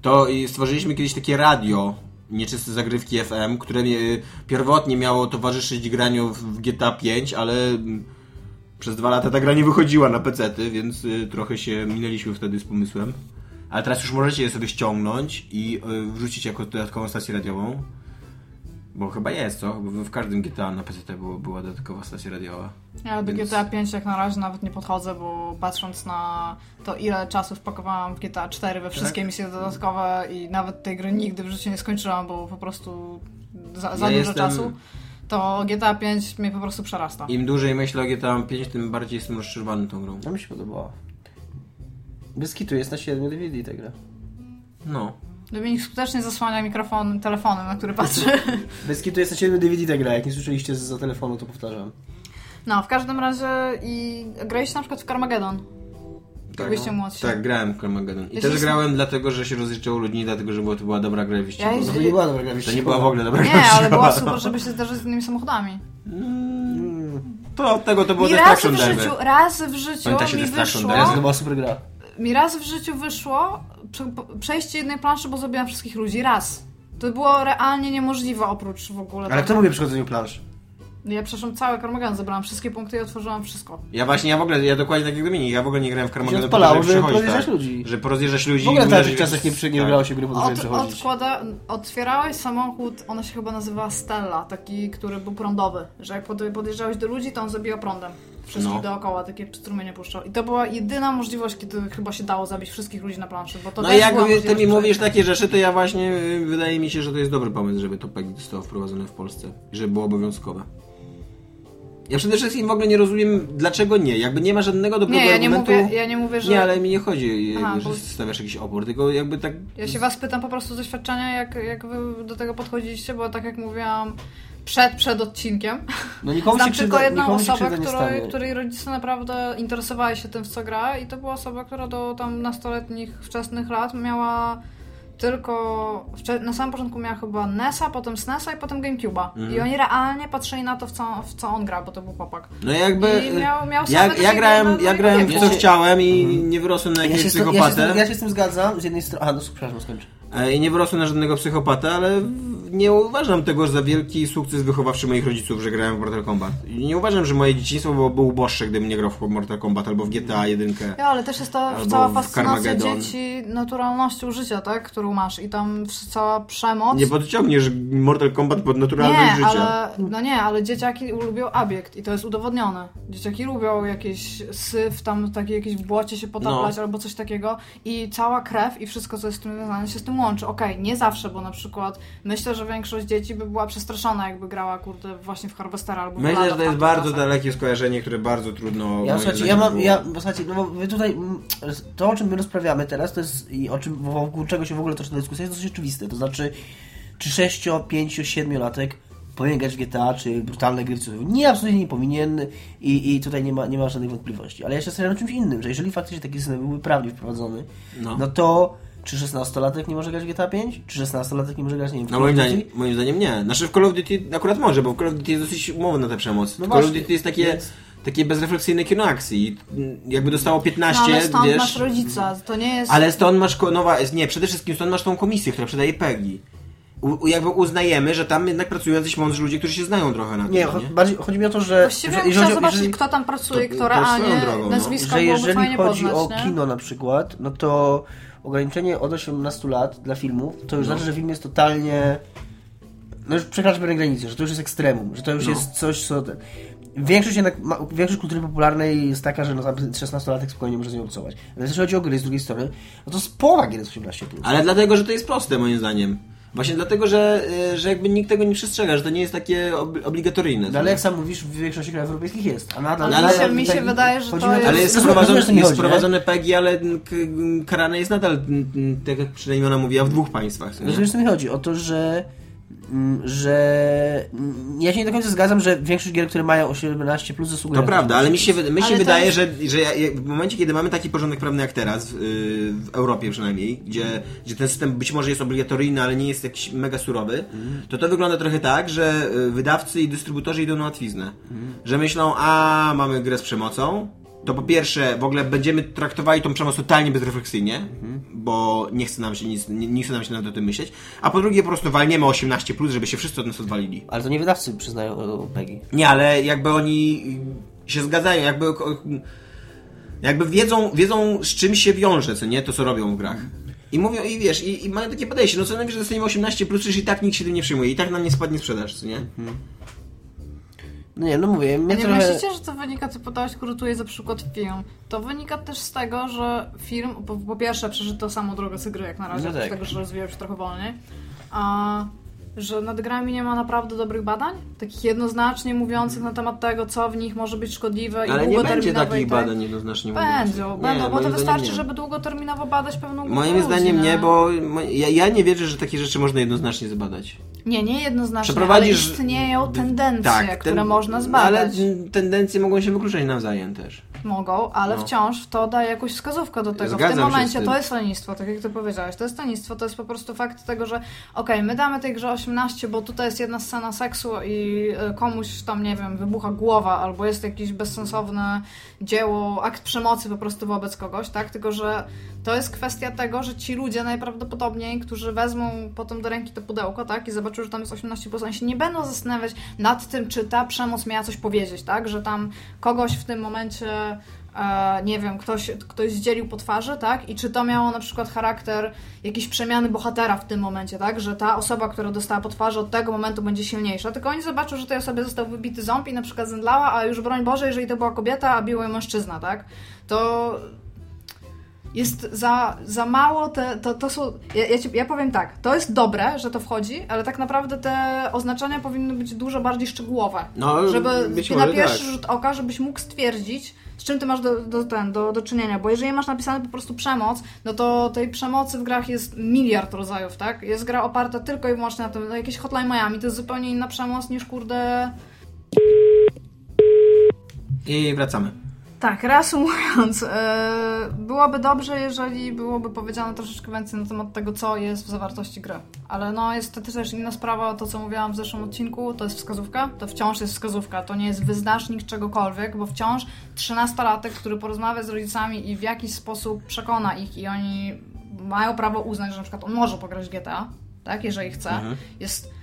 to y, stworzyliśmy kiedyś takie radio, nieczyste zagrywki FM, które y, pierwotnie miało towarzyszyć graniu w- w GTA 5, ale mm, przez dwa lata ta gra nie wychodziła na PC, więc y, trochę się minęliśmy wtedy z pomysłem. Ale teraz już możecie je sobie ściągnąć i y, wrzucić jako dodatkową stację radiową. Bo chyba jest, co? Bo w każdym GTA na PC było, była dodatkowa stacja radiowa. Ja do Więc- GTA 5 jak na razie nawet nie podchodzę, bo patrząc na to, ile czasu wpakowałam w GTA 4 we wszystkie Tak? misje dodatkowe i nawet tej gry nigdy w życiu nie skończyłam, bo po prostu za, za Ja dużo jestem- czasu, to GTA 5 mnie po prostu przerasta. Im dłużej myślę o GTA 5, tym bardziej jestem rozczarowany tą grą. To mi się podobało. Bez kitu jest na 7 DVD ta gra. No. Dominik skutecznie zasłania mikrofon telefonem, na który patrzy. Bez kitu jest na 7 DVD ta gra, jak nie słyszeliście za telefonu, to powtarzam. No, w każdym razie i graliście na przykład w Carmageddon. Jak byliście młodsi. Tak, grałem w Carmageddon. I Jeśli też grałem dlatego, że się rozliczyło ludzi, nie dlatego, że była, to była dobra gra wyścigowa. Ja No jeździ- to nie była dobra gra To nie była w ogóle dobra gra Nie, ale wyścigowa. była super, żeby się zderzyć z innymi samochodami. To od tego to było Mi raz w Derby. życiu, raz w życiu Pamiętacie mi Destruction wyszło... Derby? To była super gra. Mi raz w życiu wyszło prze, przejście jednej planszy, bo zabiłam wszystkich ludzi. Raz. To było realnie niemożliwe oprócz w ogóle Ale kto mówi o przechodzeniu plansz? Ja przeszłam cały Carmageddon, zebrałam wszystkie punkty i otworzyłam wszystko. Ja właśnie, ja w ogóle, ja dokładnie tak jak Dominik, ja w ogóle nie grałem w Carmageddon. Się odpalało, po to, żeby przechodzić, porozjeżdżać ludzi. Że porozjeżdżać ludzi. W ogóle i w tamtych czasach nie, przy, nie tak. wybrało się gry żeby Od, przechodzić. odkłada, otwierałeś samochód, ona się chyba nazywała Stella, taki, który był prądowy, że jak pod- podjeżdżałeś do ludzi, to on zabijał prądem. Wszystkich No. dookoła, takie strumienie puszczał. I to była jedyna możliwość, kiedy chyba się dało zabić wszystkich ludzi na planszy, bo to No i jak ty mi mówisz takie rzeczy, to ja właśnie, y, wydaje mi się, że to jest dobry pomysł, żeby to PEGI zostało wprowadzone w Polsce. i Żeby było obowiązkowe. Ja przede wszystkim w ogóle nie rozumiem, dlaczego nie. Jakby nie ma żadnego dobrego Nie, ja nie, argumentu. mówię, ja nie mówię, że... Nie, ale mi nie chodzi, Aha, jakby, że bo- stawiasz jakiś opór, tylko jakby tak... Ja się was pytam po prostu z doświadczenia, jak, jak wy do tego podchodziliście, bo tak jak mówiłam przed, przed odcinkiem, No nikomu znam się tylko krzywda, jedną osobę, której, której rodzice naprawdę interesowali się tym, w co gra i to była osoba, która do tam nastoletnich, wczesnych lat miała tylko, na samym początku miała chyba NES-a, potem SNES-a i potem GameCube'a. Mhm. I oni realnie patrzyli na to, w co, w co on gra, bo to był chłopak. No jakby... I miał- miał ja, ja grałem, ja grałem w co Ja chciałem i nie wyrosłem na Ja jakiegoś ja, się z psychopatę. tym, ja się z tym zgadzam, z jednej strony... A, no przepraszam, skończę. E, I nie wyrosłem na żadnego psychopatę, ale nie uważam tego za wielki sukces wychowawczy moich rodziców, że grałem w Mortal Kombat. I nie uważam, że moje dzieciństwo byłoby uboższe, gdybym nie grał w Mortal Kombat albo w GTA 1. Ja, ale też jest ta cała fascynacja dzieci naturalnością życia, tak? Którą masz i tam cała przemoc. Nie podciągniesz Mortal Kombat pod naturalność Nie, życia. ale, no nie, ale dzieciaki lubią obiekt i to jest udowodnione. Dzieciaki lubią jakieś syf, tam takie jakieś w błocie się potaplać No. albo coś takiego i cała krew i wszystko, co jest z tym związane, się z tym łączy. Okej, nie zawsze, bo na przykład myślę, że większość dzieci by była przestraszona, jakby grała, kurde, właśnie w Harvestera albo w Myślę, Lada że to jest bardzo czasach. dalekie skojarzenie, które bardzo trudno. Ja, słuchajcie, ja mam, było. ja, bo słuchajcie, no bo wy tutaj, to o czym my rozprawiamy teraz, to jest i o czym, wokół czego się w ogóle toczy ta dyskusja, jest dosyć oczywiste. To znaczy, czy 6, 5, 7 latek powinien grać w GTA, czy brutalne gry w. Nie, absolutnie nie powinien i, i tutaj nie ma, nie ma żadnych wątpliwości. Ale ja się zastanawiam czymś innym, że jeżeli faktycznie taki system byłby prawnie wprowadzony, No. no, to czy 16-latek nie może grać w GTA 5? Czy 16-latek nie może grać, nie wiem, w No Call moim of zdaniem, Duty? moim zdaniem nie. Znaczy w Call of Duty akurat może, bo w Call of Duty jest dosyć umowna na tę przemoc. No Call of Duty jest takie, więc- takie bezrefleksyjne kino akcji. Jakby dostało No 15, ale stąd wiesz... masz rodzica, to nie jest... Ale stąd masz, ko- nowa, nie, przede wszystkim stąd masz tą komisję, która przydaje PEGI. U, jakby uznajemy, że tam jednak pracują jacyś mądrzy ludzie, którzy się znają trochę na tym. Nie, Nie, cho- bardziej chodzi mi o to, że... Właściwie że chciała zobaczyć, jeżeli- kto tam pracuje, to- kto realnie drogą, no. nazwiska że jeżeli chodzi poznać, o nie? kino na przykład, no to ograniczenie od 18 lat dla filmów, to już No. znaczy, że film jest totalnie no już przekracza pewne granice, że to już jest ekstremum, że to już No. jest coś, co... Większość jednak, ma, większość kultury popularnej jest taka, że no, tam 16-latek spokojnie może z nią obcować. Ale jeśli chodzi o gry z drugiej strony, no to połowa gier jest 18+. Ale dlatego, że to jest proste moim zdaniem. Właśnie dlatego, że, y, że jakby nikt tego nie przestrzega, że to nie jest takie ob- obligatoryjne. No ale jak sam mówisz, w większości krajów europejskich jest. A nadal, Ale mi się- mi się tutaj wydaje, że to jest- Ale jest rozumiesz, wprowadzone, o co mi jest chodzi, PEGI, ale karane jest nadal, tak jak przynajmniej ona mówiła, w dwóch państwach. Rozumiesz, co mi chodzi? O to, że że mm, ja się nie do końca zgadzam, że większość gier, które mają 18 plus zasługują. To na prawda, ale mi się, mi się wydaje, jest- że, że w momencie, kiedy mamy taki porządek prawny jak teraz, w, w Europie przynajmniej, gdzie, gdzie ten system być może jest obligatoryjny, ale nie jest jakiś mega surowy, to to wygląda trochę tak, że y, wydawcy i dystrybutorzy idą na łatwiznę. Że myślą, a mamy grę z przemocą, to po pierwsze w ogóle będziemy traktowali tą przemoc totalnie bezrefleksyjnie, bo nie chce nam się nic, nie, nie chce nam się nawet o tym myśleć, a po drugie po prostu walniemy 18+, żeby się wszyscy od nas odwalili. Ale to nie wydawcy przyznają PEGI. Nie, ale jakby oni się zgadzają, jakby jakby wiedzą, wiedzą z czym się wiąże, co nie, to co robią w grach. I mówią, i wiesz, i, i mają takie podejście, no co najwyżej dostaniemy 18 plus, przecież i tak nikt się tym nie przyjmuje, i tak nam nie spadnie sprzedaż, co nie? No nie, no mówię, mnie A nie trochę... myślicie, że to wynika, ty podałeś kurutuję za przykład film. To wynika też z tego, że film, po, po pierwsze, przeżył tą samą drogę z gry jak na razie, No tak. tego, że rozwijał się trochę wolniej. A że nad grami nie ma naprawdę dobrych badań, takich jednoznacznie mówiących na temat tego, co w nich może być szkodliwe i Ale nie będzie takich tak. badań jednoznacznie mówiących. będą, Nie, bo to wystarczy, nie. żeby długoterminowo badać pewną grupę Moim ludzi, zdaniem nie, nie? bo ja, ja nie wierzę, że takie rzeczy można jednoznacznie zbadać. Nie, nie jednoznacznie, Przeprowadzisz- ale istnieją tendencje, Tak, które ten- można Ale zbadać. mm, tendencje mogą się wykluczać nawzajem też. Mogą, ale No. wciąż to daje jakąś wskazówkę do tego. w Zgadzam tym się z momencie tym. to jest lenistwo, tak jak ty powiedziałeś. To jest lenistwo, to jest po prostu fakt tego, że okej, my damy tej grze 18, bo tutaj jest jedna scena seksu i y, komuś tam, nie wiem, wybucha głowa, albo jest jakieś bezsensowne dzieło, akt przemocy po prostu wobec kogoś, tak? Tylko, że To jest kwestia tego, że ci ludzie najprawdopodobniej, którzy wezmą potem do ręki to pudełko, tak, i zobaczą, że tam jest 18 plus, oni się nie będą zastanawiać nad tym, czy ta przemoc miała coś powiedzieć, tak, że tam kogoś w tym momencie e, nie wiem, ktoś, ktoś zdzielił po twarzy, tak? I czy to miało na przykład charakter jakiejś przemiany bohatera w tym momencie, tak? Że ta osoba, która dostała po twarzy od tego momentu będzie silniejsza. Tylko oni zobaczą, że tej osobie został wybity ząb i na przykład zemdlała, a już broń Boże, jeżeli to była kobieta, a bił ją mężczyzna, tak? To jest za, za mało, te, to, to są, ja, ja, ci, ja powiem tak, to jest dobre, że to wchodzi, ale tak naprawdę te oznaczenia powinny być dużo bardziej szczegółowe, No, żeby na pierwszy tak. rzut oka, żebyś mógł stwierdzić, z czym ty masz do, do, ten, do, do czynienia, bo jeżeli masz napisane po prostu przemoc, no to tej przemocy w grach jest miliard rodzajów, tak? Jest gra oparta tylko i wyłącznie na tym, no jakieś Hotline Miami, to jest zupełnie inna przemoc niż kurde... I wracamy. Tak, reasumując, e, byłoby dobrze, jeżeli byłoby powiedziane troszeczkę więcej na temat tego, co jest w zawartości gry. Ale no, jest to też inna sprawa, to co mówiłam w zeszłym odcinku, to jest wskazówka, to wciąż jest wskazówka, to nie jest wyznacznik czegokolwiek, bo wciąż 13-latek, który porozmawia z rodzicami i w jakiś sposób przekona ich i oni mają prawo uznać, że na przykład on może pograć GTA, tak, jeżeli chce, jest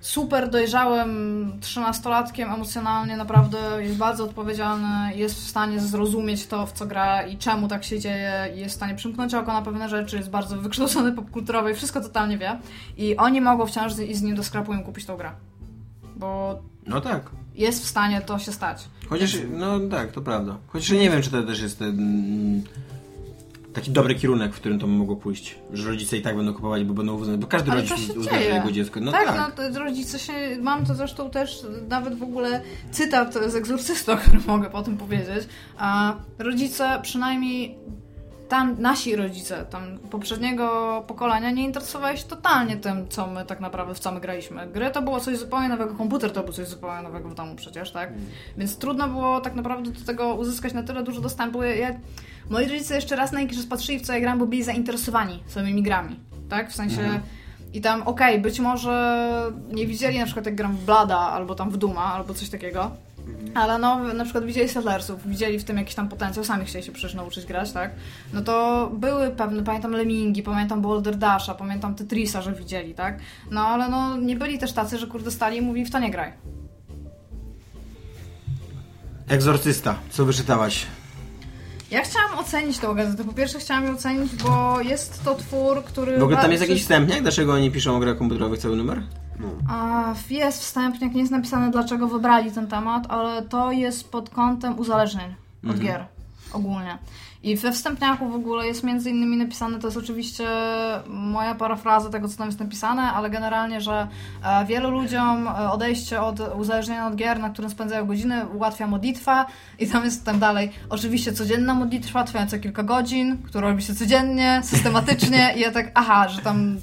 super dojrzałym trzynastolatkiem emocjonalnie, naprawdę jest bardzo odpowiedzialny, jest w stanie zrozumieć to, w co gra i czemu tak się dzieje, jest w stanie przymknąć oko na pewne rzeczy, jest bardzo wykształcony popkulturowo i wszystko totalnie wie. I oni mogą wciąż z, i z nim do sklepu im kupić tą grę. Bo No tak. jest w stanie to się stać. Chociaż, no tak, to prawda. Chociaż nie wiem, czy to też jest ten taki dobry kierunek, w którym to mogło pójść. Że rodzice i tak będą kupować, bo będą uznać, bo każdy Ale rodzic uzna, że jego dziecko. No tak, tak. no rodzice się. Mam to zresztą też nawet w ogóle cytat z egzorcysta, który mogę potem powiedzieć. A rodzice przynajmniej tam nasi rodzice, tam poprzedniego pokolenia nie interesowali się totalnie tym, co my tak naprawdę w co my graliśmy. Gry to było coś zupełnie nowego, komputer to był coś zupełnie nowego w domu przecież, tak? Więc trudno było tak naprawdę do tego uzyskać na tyle dużo dostępu. Ja, moi rodzice jeszcze raz na jakiś czas patrzyli w co ja gram, bo byli zainteresowani samymi grami, tak? W sensie... I tam, okej, być może nie widzieli na przykład jak gram w Blada, albo tam w Duma, albo coś takiego, ale no, na przykład widzieli Settlersów, widzieli w tym jakiś tam potencjał, sami chcieli się przecież nauczyć grać, tak? No to były pewne, pamiętam Lemingi, pamiętam Boulder Dasha, pamiętam Tetrisa, że widzieli, tak? No ale no, nie byli też tacy, że kurde stali i mówili w to nie graj. Egzorcysta, co wyczytałaś? Ja chciałam ocenić tą gazetę. Po pierwsze chciałam ją ocenić, bo jest to twór, który... W ogóle tam jest jakiś wstępnik? Dlaczego oni piszą o grach komputerowych cały numer? A, jest wstępnik, nie jest napisane dlaczego wybrali ten temat, ale to jest pod kątem uzależnień od gier ogólnie. I we wstępniaku w ogóle jest między innymi napisane, to jest oczywiście moja parafraza tego, co tam jest napisane, ale generalnie, że e, wielu ludziom e, odejście od uzależnienia od gier, na którym spędzają godziny, ułatwia modlitwa i tam jest tam dalej. Oczywiście codzienna modlitwa, trwająca kilka godzin, która robi się codziennie, systematycznie i ja tak, aha, że tam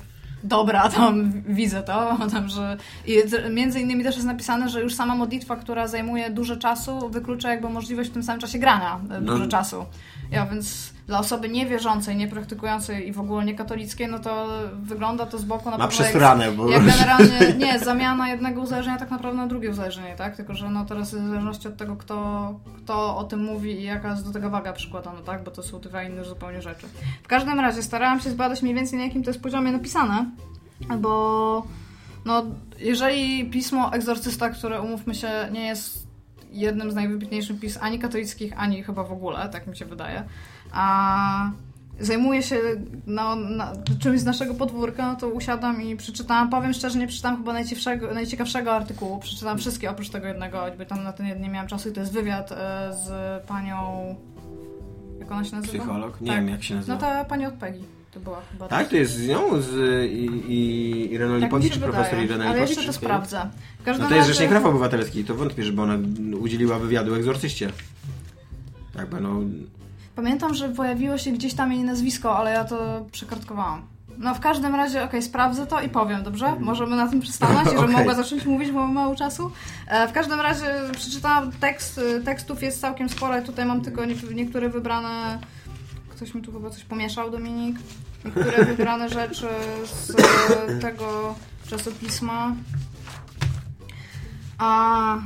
dobra, tam widzę to, tam, że i między innymi też jest napisane, że już sama modlitwa, która zajmuje dużo czasu, wyklucza jakby możliwość w tym samym czasie grania e, No. dużo czasu. Ja więc dla osoby niewierzącej, niepraktykującej i w ogóle niekatolickiej, no to wygląda to z boku na Ma jak, bo... jak generalnie, nie, zamiana jednego uzależnienia tak naprawdę na drugie uzależnienie, tak? Tylko, że no teraz w zależności od tego, kto, kto o tym mówi i jaka jest do tego waga przykładana, tak? Bo to są dwa inne zupełnie rzeczy. W każdym razie starałam się zbadać mniej więcej na jakim to jest poziomie napisane, bo no, jeżeli pismo egzorcysta, które umówmy się, nie jest jednym z najwybitniejszych pism ani katolickich, ani chyba w ogóle, tak mi się wydaje, a zajmuję się no, na, czymś z naszego podwórka, no to usiadam i przeczytałam, powiem szczerze, nie przeczytałam chyba najciekawszego, najciekawszego artykułu, przeczytałam wszystkie oprócz tego jednego, choćby tam na ten jeden nie miałam czasu i to jest wywiad e, z panią, jak ona się nazywa? Psycholog? Nie Tak. wiem, jak się nazywa. No ta pani od Peggy, to była chyba. Tak, to jest z nią, z i, i Ireną Tak Lipowicz, profesor ale jeszcze to sprawdzę. No to jest Rzecznik Praw Obywatelskich, to wątpię, żeby ona udzieliła wywiadu egzorcyście. Jakby no... Pamiętam, że pojawiło się gdzieś tam jej nazwisko, ale ja to przekartkowałam. No w każdym razie, okej, sprawdzę to i powiem, dobrze? Możemy na tym przystanąć, żebym Okej. mogła zacząć mówić, bo mam mało czasu. E, w każdym razie przeczytałam tekst, e, tekstów jest całkiem sporo i tutaj mam tylko nie, niektóre wybrane... Ktoś mi tu chyba coś pomieszał, Dominik. Niektóre wybrane rzeczy z e, tego czasopisma. A...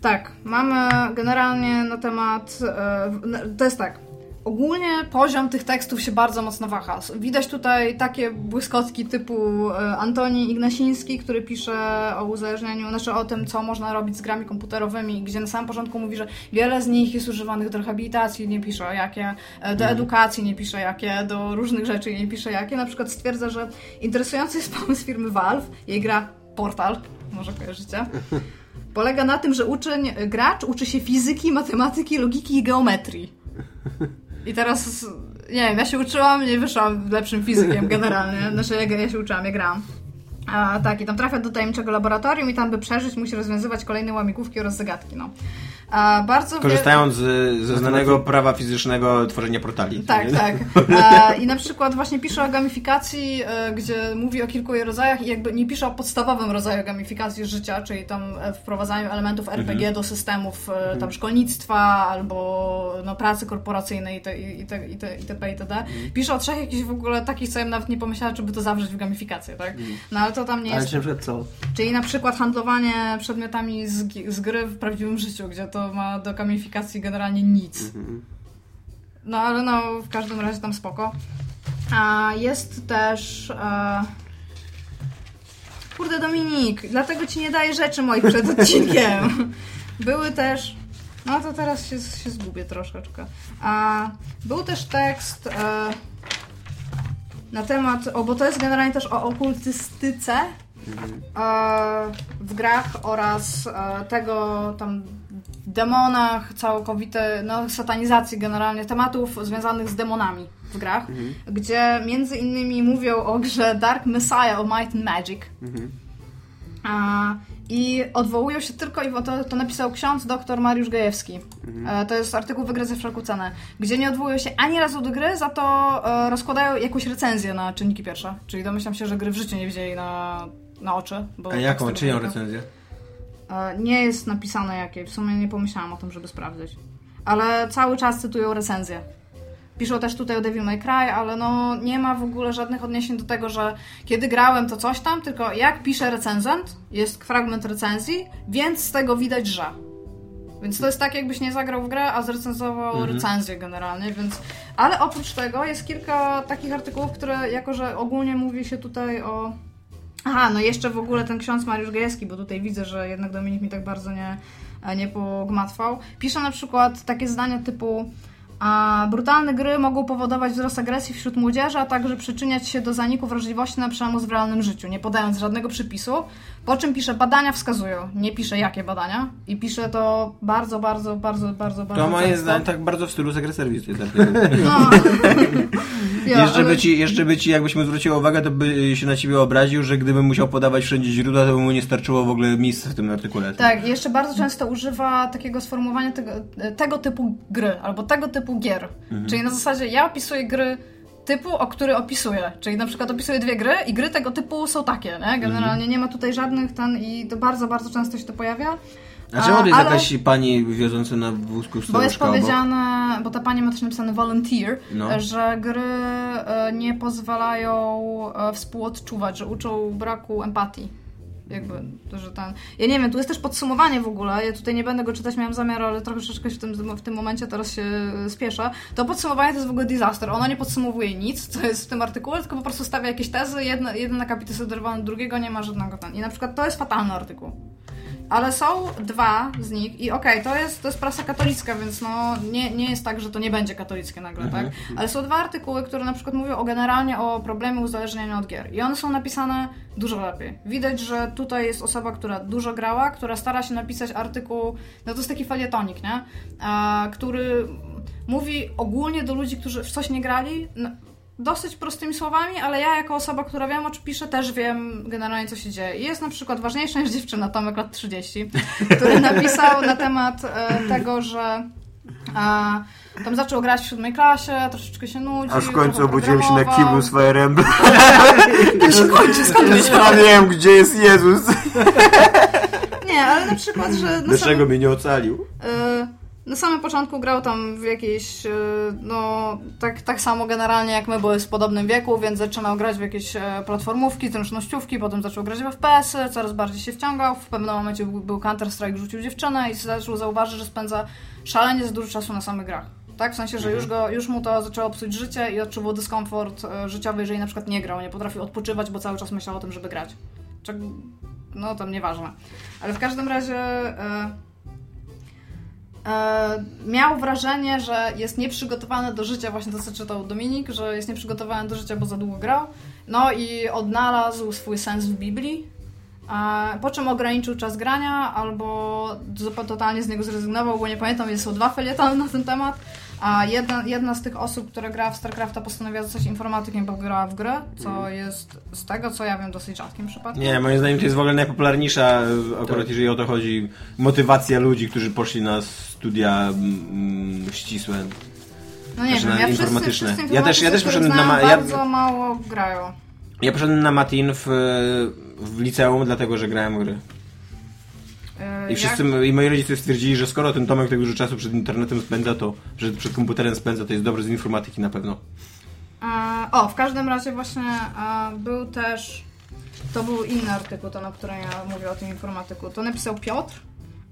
Tak, mamy generalnie na temat. e, To jest tak. ogólnie poziom tych tekstów się bardzo mocno waha. Widać tutaj takie błyskotki typu e, Antoni Ignasiński, który pisze o uzależnieniu, znaczy o tym, co można robić z grami komputerowymi, gdzie na samym początku mówi, że wiele z nich jest używanych do rehabilitacji, nie pisze jakie, e, do edukacji nie pisze jakie, do różnych rzeczy nie pisze jakie. Na przykład stwierdza, że interesujący jest pomysł firmy Valve, jej gra Portal, może kojarzycie, polega na tym, że uczeń, gracz uczy się fizyki, matematyki, logiki i geometrii. I teraz, nie wiem, ja się uczyłam, nie wyszłam lepszym fizykiem generalnie. Znaczy, ja, ja się uczyłam, ja grałam. A, tak, i tam trafia do tajemniczego laboratorium i tam, by przeżyć, musi rozwiązywać kolejne łamigłówki oraz zagadki, no. A, bardzo Korzystając z, ze znanego prawa fizycznego tworzenia portali. Tak, tak. A, I na przykład właśnie pisze o gamifikacji, e, gdzie mówi o kilku jej rodzajach i jakby nie pisze o podstawowym rodzaju gamifikacji życia, czyli tam e, wprowadzaniu elementów RPG Mhm. do systemów e, tam szkolnictwa albo no, pracy korporacyjnej i te- i te- i te- itp. itd. Mhm. Pisze o trzech jakichś w ogóle takich, co ja bym nawet nie pomyślała, żeby to zawrzeć w gamifikację, tak? Mhm. No ale to tam nie Ale jest... czy na przykład co? Czyli na przykład handlowanie przedmiotami z, z gry w prawdziwym życiu, gdzie to ma do gamifikacji generalnie nic. No ale no, w każdym razie tam spoko. A jest też... E... Kurde Dominik, dlatego ci nie daję rzeczy moich przed odcinkiem. Były też... No to teraz się, się zgubię troszeczkę. A, był też tekst... E... Na temat, o, bo to jest generalnie też o okultystyce e, w grach oraz e, tego tam demonach, całkowite, no satanizacji generalnie tematów związanych z demonami w grach, gdzie między innymi mówią o grze Dark Messiah of Might and Magic. A, I odwołują się tylko i to, to napisał ksiądz dr Mariusz Gajewski. E, to jest artykuł Wygry za wszelką cenę, gdzie nie odwołują się ani razu do gry, za to e, rozkładają jakąś recenzję na czynniki pierwsze. Czyli domyślam się, że gry w życiu nie widzieli na, na oczy. Bo A jaką? Czyją recenzję? E, Nie jest napisane jakiej. W sumie nie pomyślałam o tym, żeby sprawdzić. Ale cały czas cytują recenzję. Piszą też tutaj o Devil May Cry, ale no nie ma w ogóle żadnych odniesień do tego, że kiedy grałem to coś tam, tylko jak pisze recenzent, jest fragment recenzji, więc z tego widać, że. Więc to jest tak, jakbyś nie zagrał w grę, a zrecenzował recenzję generalnie, więc... Ale oprócz tego jest kilka takich artykułów, które jako, że ogólnie mówi się tutaj o... Aha, no jeszcze w ogóle ten ksiądz Mariusz Gajewski, bo tutaj widzę, że jednak Dominik mi tak bardzo nie, nie pogmatwał. Pisze na przykład takie zdania typu a brutalne gry mogą powodować wzrost agresji wśród młodzieży, a także przyczyniać się do zaniku wrażliwości na przemoc w realnym życiu, nie podając żadnego przypisu. Po czym pisze, badania wskazują. Nie pisze jakie badania. I pisze to bardzo, bardzo, bardzo, bardzo, bardzo To moje zdanie tak bardzo w stylu Secret jest. No. Ja, jeszcze, ale- by ci, jeszcze by ci, jakbyś mu zwróciła uwagę, to by się na ciebie obraził, że gdybym musiał podawać wszędzie źródła, to by mu nie starczyło w ogóle miejsca w tym artykule. Tak, jeszcze bardzo często używa takiego sformułowania tego, tego typu gry, albo tego typu gier. Czyli na zasadzie ja opisuję gry typu, o który opisuję. Czyli na przykład opisuję dwie gry i gry tego typu są takie, nie? Generalnie nie ma tutaj żadnych ten i to bardzo, bardzo często się to pojawia. A czemu to jest ale- jakaś pani wiodąca na wózku Bo jest staruszka obok? powiedziane, bo ta pani ma też napisane volunteer, No. że gry e, nie pozwalają e, współodczuwać, że uczą braku empatii. Jakby, że ten... Ja nie wiem, tu jest też podsumowanie w ogóle, ja tutaj nie będę go czytać, miałam zamiar, ale trochę troszeczkę w tym, w tym momencie teraz się spieszę. To podsumowanie to jest w ogóle disaster. Ono nie podsumowuje nic, co jest w tym artykule, tylko po prostu stawia jakieś tezy, jedna, jeden akapit jest oderwany od drugiego, nie ma żadnego ten. I na przykład to jest fatalny artykuł. Ale są dwa z nich i okej, to, jest, to jest prasa katolicka, więc no nie, nie jest tak, że to nie będzie katolickie nagle, tak? Ale są dwa artykuły, które na przykład mówią o generalnie o problemie uzależnienia od gier. I one są napisane dużo lepiej. Widać, że tutaj jest osoba, która dużo grała, która stara się napisać artykuł, no to jest taki felietonik, nie? A, który mówi ogólnie do ludzi, którzy w coś nie grali, no, dosyć prostymi słowami, ale ja jako osoba, która wiem o czym piszę, też wiem generalnie co się dzieje. Jest na przykład ważniejsza niż dziewczyna, Tomek lat 30, który napisał na temat e, tego, że e, tam zaczął grać w siódmej klasie, troszeczkę się nudzi. Aż w końcu obudziłem się na kiblu z Fire Emblem. Tak się kończy, skąd wiesz? Ja wiem, gdzie jest Jezus. Nie, ale na przykład, że Dlaczego samym, mnie nie ocalił? e, na samym początku grał tam w jakieś, e, no tak, tak samo generalnie jak my, bo jest w podobnym wieku, więc zaczynał grać w jakieś e, platformówki, zręcznościówki, potem zaczął grać w FPS-y, coraz bardziej się wciągał, w pewnym momencie był, był Counter-Strike, rzucił dziewczynę i zaczął zauważyć, że spędza szalenie za dużo czasu na samych grach. Tak? W sensie, że już, go, już mu to zaczęło psuć życie i odczuwał dyskomfort e, życiowy, jeżeli na przykład nie grał, nie potrafił odpoczywać, bo cały czas myślał o tym, żeby grać. Czeg- no, tam nieważne. Ale w każdym razie miał wrażenie, że jest nieprzygotowany do życia, właśnie to co czytał Dominik, że jest nieprzygotowany do życia, bo za długo grał. No i odnalazł swój sens w Biblii, po czym ograniczył czas grania, albo totalnie z niego zrezygnował, bo nie pamiętam, są dwa felietony na ten temat. A jedna, jedna z tych osób, która gra w StarCrafta postanowiła zostać informatykiem, bo grała w grę, co jest z tego, co ja wiem, dosyć rzadkim przypadkiem. Nie, moim zdaniem to jest w ogóle najpopularniejsza, akurat Tak. jeżeli o to chodzi, motywacja ludzi, którzy poszli na studia mm, ścisłe. No nie Znaczy wiem, ja wszyscy, informatyczne. wszyscy Ja też- ja też poszedłem na ma- ja- bardzo mało grają. Ja poszedłem na Matin w, w liceum, dlatego że grałem w gry. I wszyscy, jak- i moi rodzice stwierdzili, że skoro ten Tomek tak dużo czasu przed internetem spędza, to, że przed komputerem spędza, to jest dobry z informatyki na pewno. E, o, w każdym razie właśnie e, był też, to był inny artykuł, to na którym ja mówię o tym informatyku. To napisał Piotr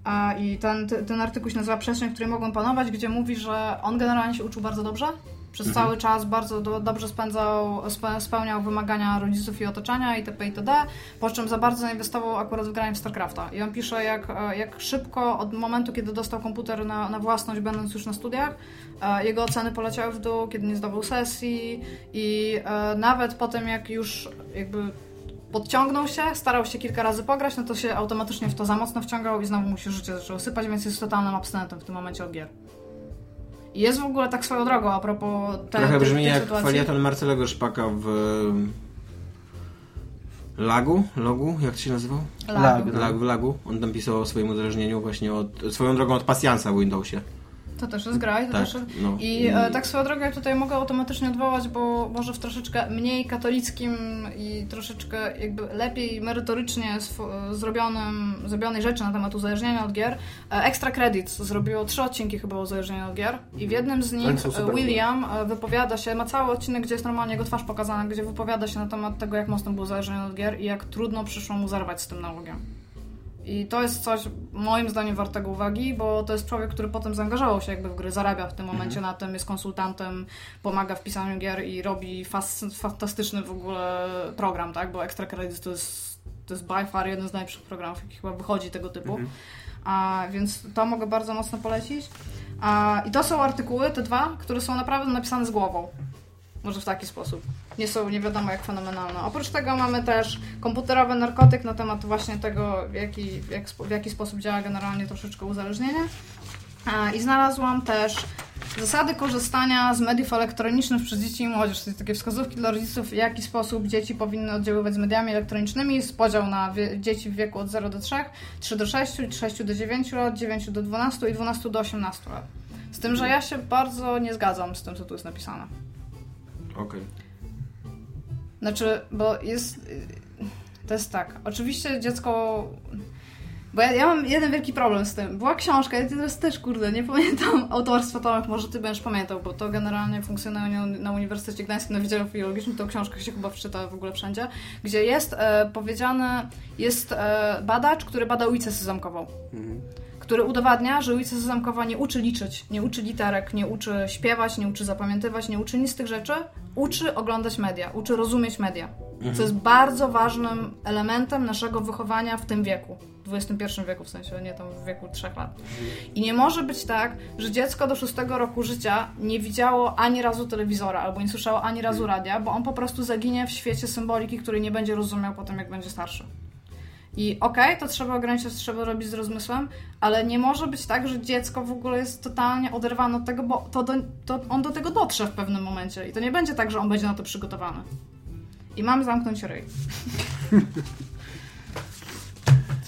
e, i ten, ten artykuł się nazywa Przestrzeń, w której mogą panować, gdzie mówi, że on generalnie się uczył bardzo dobrze. Przez Mhm. cały czas bardzo do, dobrze spędzał, spe, spełniał wymagania rodziców i otoczenia itp. itd. Po czym za bardzo inwestował akurat w granie w StarCrafta. I on pisze, jak, jak szybko od momentu, kiedy dostał komputer na, na własność, będąc już na studiach, e, jego oceny poleciały w dół, kiedy nie zdawał sesji i e, nawet po tym, jak już jakby podciągnął się, starał się kilka razy pograć, no to się automatycznie w to za mocno wciągał i znowu mu się życie zaczęło sypać, więc jest totalnym abstynentem w tym momencie od gier. I jest w ogóle tak swoją drogą a propos te, Trochę tej, brzmi tej jak sytuacji. falieton Marcelego Szpaka w... Lagu? Logu? Jak to się nazywał? Lag. Lag. Lag, w Lagu. On tam pisał o swoim uzależnieniu właśnie od... Swoją drogą od pasjansa w Windowsie. To też jest gra i to Tak, też no. I e, tak swoją drogą ja tutaj mogę automatycznie odwołać, bo może w troszeczkę mniej katolickim i troszeczkę jakby lepiej merytorycznie sw- zrobionym, zrobionej rzeczy na temat uzależnienia od gier. E, Extra Credits zrobiło trzy odcinki chyba o uzależnieniu od gier i w jednym z nich e, William e, wypowiada się, ma cały odcinek, gdzie jest normalnie jego twarz pokazana, gdzie wypowiada się na temat tego, jak mocno był uzależniony od gier i jak trudno przyszło mu zerwać z tym nałogiem. I to jest coś moim zdaniem wartego uwagi, bo to jest człowiek, który potem zaangażował się jakby w gry, zarabia w tym momencie na tym, jest konsultantem, pomaga w pisaniu gier i robi fas, fantastyczny w ogóle program, tak? Bo Extra Credits to jest, to jest by far jeden z najlepszych programów, jaki chyba wychodzi tego typu. A, więc to mogę bardzo mocno polecić. A, I to są artykuły, te dwa, które są naprawdę napisane z głową. Może w taki sposób. Nie są nie wiadomo jak fenomenalne. Oprócz tego mamy też komputerowy narkotyk na temat właśnie tego, w jaki, jak, w jaki sposób działa generalnie troszeczkę uzależnienie. I znalazłam też zasady korzystania z mediów elektronicznych przez dzieci i młodzież. Są takie wskazówki dla rodziców, w jaki sposób dzieci powinny oddziaływać z mediami elektronicznymi. Jest podział na wie- dzieci w wieku od 0 do 3, 3 do 6, 6 do 9 lat, 9 do 12 i 12 do 18 lat. Z tym, że ja się bardzo nie zgadzam z tym, co tu jest napisane. Okej. Znaczy, bo jest. To jest tak. Oczywiście dziecko. Bo ja, ja mam jeden wielki problem z tym. Była książka, ja teraz też, kurde, nie pamiętam autorstwa Tomek, może ty będziesz pamiętał, bo to generalnie funkcjonuje na- Uniwersytecie Gdańskim na Wydziale Filologicznym, tą książkę się chyba wczyta w ogóle wszędzie, gdzie jest e, powiedziane, jest e, badacz, który bada ulicę sezamkową który udowadnia, że ulica Sezamkowa nie uczy liczyć, nie uczy literek, nie uczy śpiewać, nie uczy zapamiętywać, nie uczy nic z tych rzeczy, uczy oglądać media, uczy rozumieć media. Co jest bardzo ważnym elementem naszego wychowania w tym wieku. W XXI wieku w sensie, nie tam w wieku trzech lat. I nie może być tak, że dziecko do szóstego roku życia nie widziało ani razu telewizora albo nie słyszało ani razu radia, bo on po prostu zaginie w świecie symboliki, której nie będzie rozumiał potem, jak będzie starszy. I okej, to trzeba ograniczać, trzeba robić z rozmysłem, ale nie może być tak, że dziecko w ogóle jest totalnie oderwane od tego, bo to, do, to on do tego dotrze w pewnym momencie. I to nie będzie tak, że on będzie na to przygotowany. I mamy zamknąć ryj.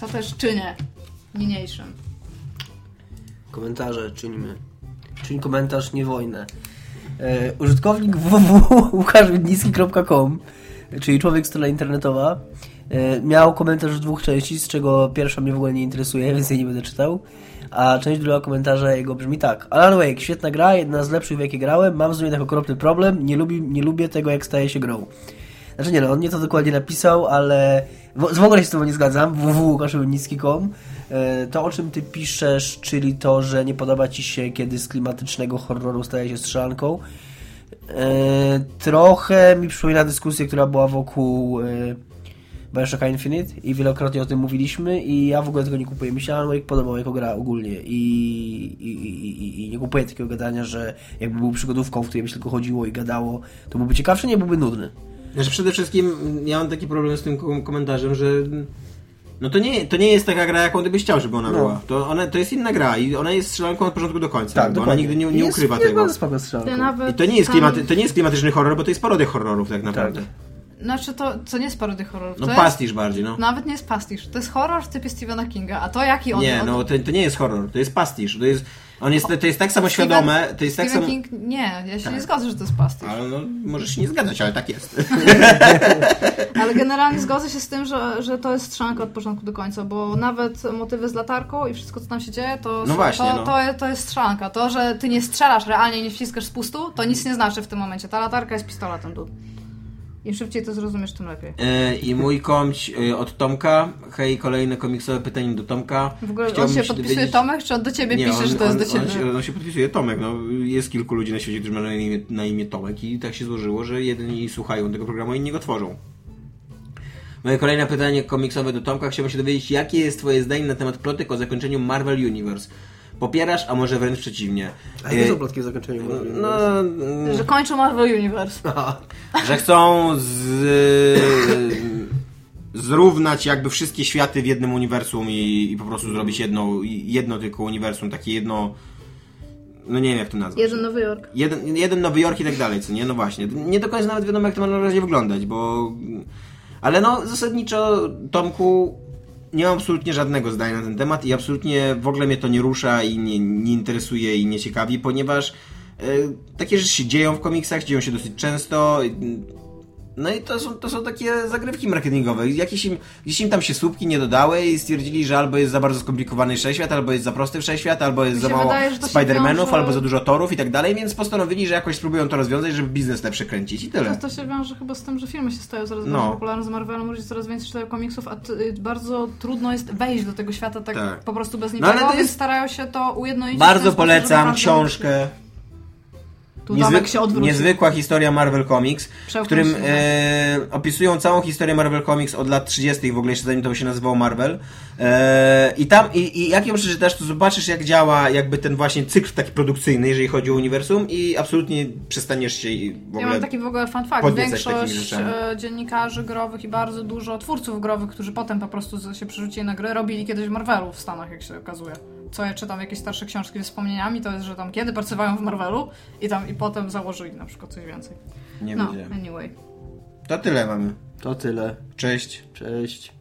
Co też czynię niniejszym. Komentarze czyńmy. Czyń komentarz, nie wojnę. E, użytkownik www.łukaszwidnicki.com czyli człowiek strona internetowa e, miał komentarz w dwóch części, z czego pierwsza mnie w ogóle nie interesuje, więc jej nie będę czytał. A część druga komentarza jego brzmi tak. Alan Wake, świetna gra, jedna z lepszych w jakie grałem, mam z nią jeden okropny problem, nie, lubi, nie lubię tego jak staje się grą. Znaczy nie no, on nie to dokładnie napisał, ale w, w ogóle się z tobą nie zgadzam, www.kaszylnicki.com e, To o czym ty piszesz, czyli to, że nie podoba ci się, kiedy z klimatycznego horroru staje się strzelanką, e, trochę mi przypomina dyskusję, która była wokół e, Bioshocka Infinite i wielokrotnie o tym mówiliśmy i ja w ogóle tego nie kupuję. Mi się Alan Wake podobał jako gra ogólnie i, i, i, i, nie kupuję takiego gadania, że jakby był przygodówką, w której by się tylko chodziło i gadało, to byłby ciekawszy, nie byłby nudny. Znaczy przede wszystkim ja mam taki problem z tym kom- komentarzem, że no to nie, to nie jest taka gra, jaką ty byś chciał, żeby ona No. była. To, ona, to jest inna gra i ona jest strzelanką od początku do końca. Tak, bo ona dokładnie. nigdy nie, nie jest, ukrywa jest tego. nawet I to nie, jest klimaty, to nie jest klimatyczny horror, bo to jest parodia horrorów tak naprawdę. Znaczy to, to nie jest parody horrorów. No to pastisz bardziej, no. Jest, nawet nie jest pastisz. To jest horror w typie Stephena Kinga. A to jaki on Nie, on, no to, to nie jest horror, to jest pastisz. To jest, on jest, to jest tak samo świadome, to jest tak Stephen samo... King, nie, ja się Tak. nie zgodzę, że to jest pastisz. Ale no, możesz się nie zgadzać, ale tak jest. Ale generalnie zgodzę się z tym, że, że to jest strzelanka od początku do końca, bo nawet motywy z latarką i wszystko, co tam się dzieje, to, No właśnie, to, no. to, to jest strzelanka. To, że ty nie strzelasz realnie nie wciskasz spustu, to nic nie znaczy w tym momencie. Ta latarka jest pistoletem tu. Im szybciej to zrozumiesz, tym lepiej. E, I mój komć e, od Tomka. Hej, kolejne komiksowe pytanie do Tomka. W ogóle on Chciałbym się podpisuje dowiedzieć- Tomek, czy on do ciebie pisze, on, że to jest on, do ciebie? On się, on się podpisuje Tomek. No, jest kilku ludzi na świecie, którzy mają na imię, na imię Tomek i tak się złożyło, że jedni słuchają tego programu, inni go tworzą. Moje kolejne pytanie komiksowe do Tomka. Chciałbym się dowiedzieć, jakie jest twoje zdanie na temat plotek o zakończeniu Marvel Universe? Popierasz, a może wręcz przeciwnie? A jakie E, są plotki w zakończeniu? no, mm, Że kończą Marvel Universe. Aha. że chcą z, zrównać jakby wszystkie światy w jednym uniwersum i, i po prostu zrobić jedno, jedno tylko uniwersum, takie jedno. No nie wiem jak to nazwać. Jeden Nowy Jork. Jeden, jeden Nowy Jork i tak dalej, co nie? No właśnie. Nie do końca nawet wiadomo, jak to ma na razie wyglądać, bo. Ale no, zasadniczo, Tomku, nie mam absolutnie żadnego zdania na ten temat i absolutnie w ogóle mnie to nie rusza i nie, nie interesuje i nie ciekawi, ponieważ e, takie rzeczy się dzieją w komiksach, dzieją się dosyć często. No i to są, to są takie zagrywki marketingowe. Jakieś im, gdzieś im tam się słupki nie dodały i stwierdzili, że albo jest za bardzo skomplikowany wszechświat, albo jest za prosty wszechświat, albo jest za mało Spider-Manów, albo za dużo torów i tak dalej, więc postanowili, że jakoś spróbują to rozwiązać, żeby biznes lepszy kręcić i tyle. To, to się wiąże chyba z tym, że filmy się stają coraz No. bardziej popularne z Marvelem, ludzie coraz więcej czytają komiksów, a y, bardzo trudno jest wejść do tego świata tak, Tak. po prostu bez No, niczego, ale to jest- starają się to ujednolicić. Bardzo sposób, polecam każdy- książkę Tu się odwrócił. Niezwykła historia Marvel Comics, w którym e, opisują całą historię Marvel Comics od lat 30. w ogóle jeszcze zanim to się nazywało Marvel. E, I tam, i, i jak ją przeczytasz, to zobaczysz jak działa jakby ten właśnie cykl taki produkcyjny, jeżeli chodzi o uniwersum i absolutnie przestaniesz się i w ogóle... Ja mam taki w ogóle fun fact. Większość e, dziennikarzy growych i bardzo dużo twórców growych, którzy potem po prostu się przerzucili na gry, robili kiedyś Marvelu w Stanach, jak się okazuje. Co ja czytam jakieś starsze książki ze wspomnieniami, to jest, że tam kiedy pracowają w Marvelu i tam i potem założyli na przykład coś więcej. Nie No, wiedziałem. anyway. To tyle mamy. To tyle. Cześć. Cześć.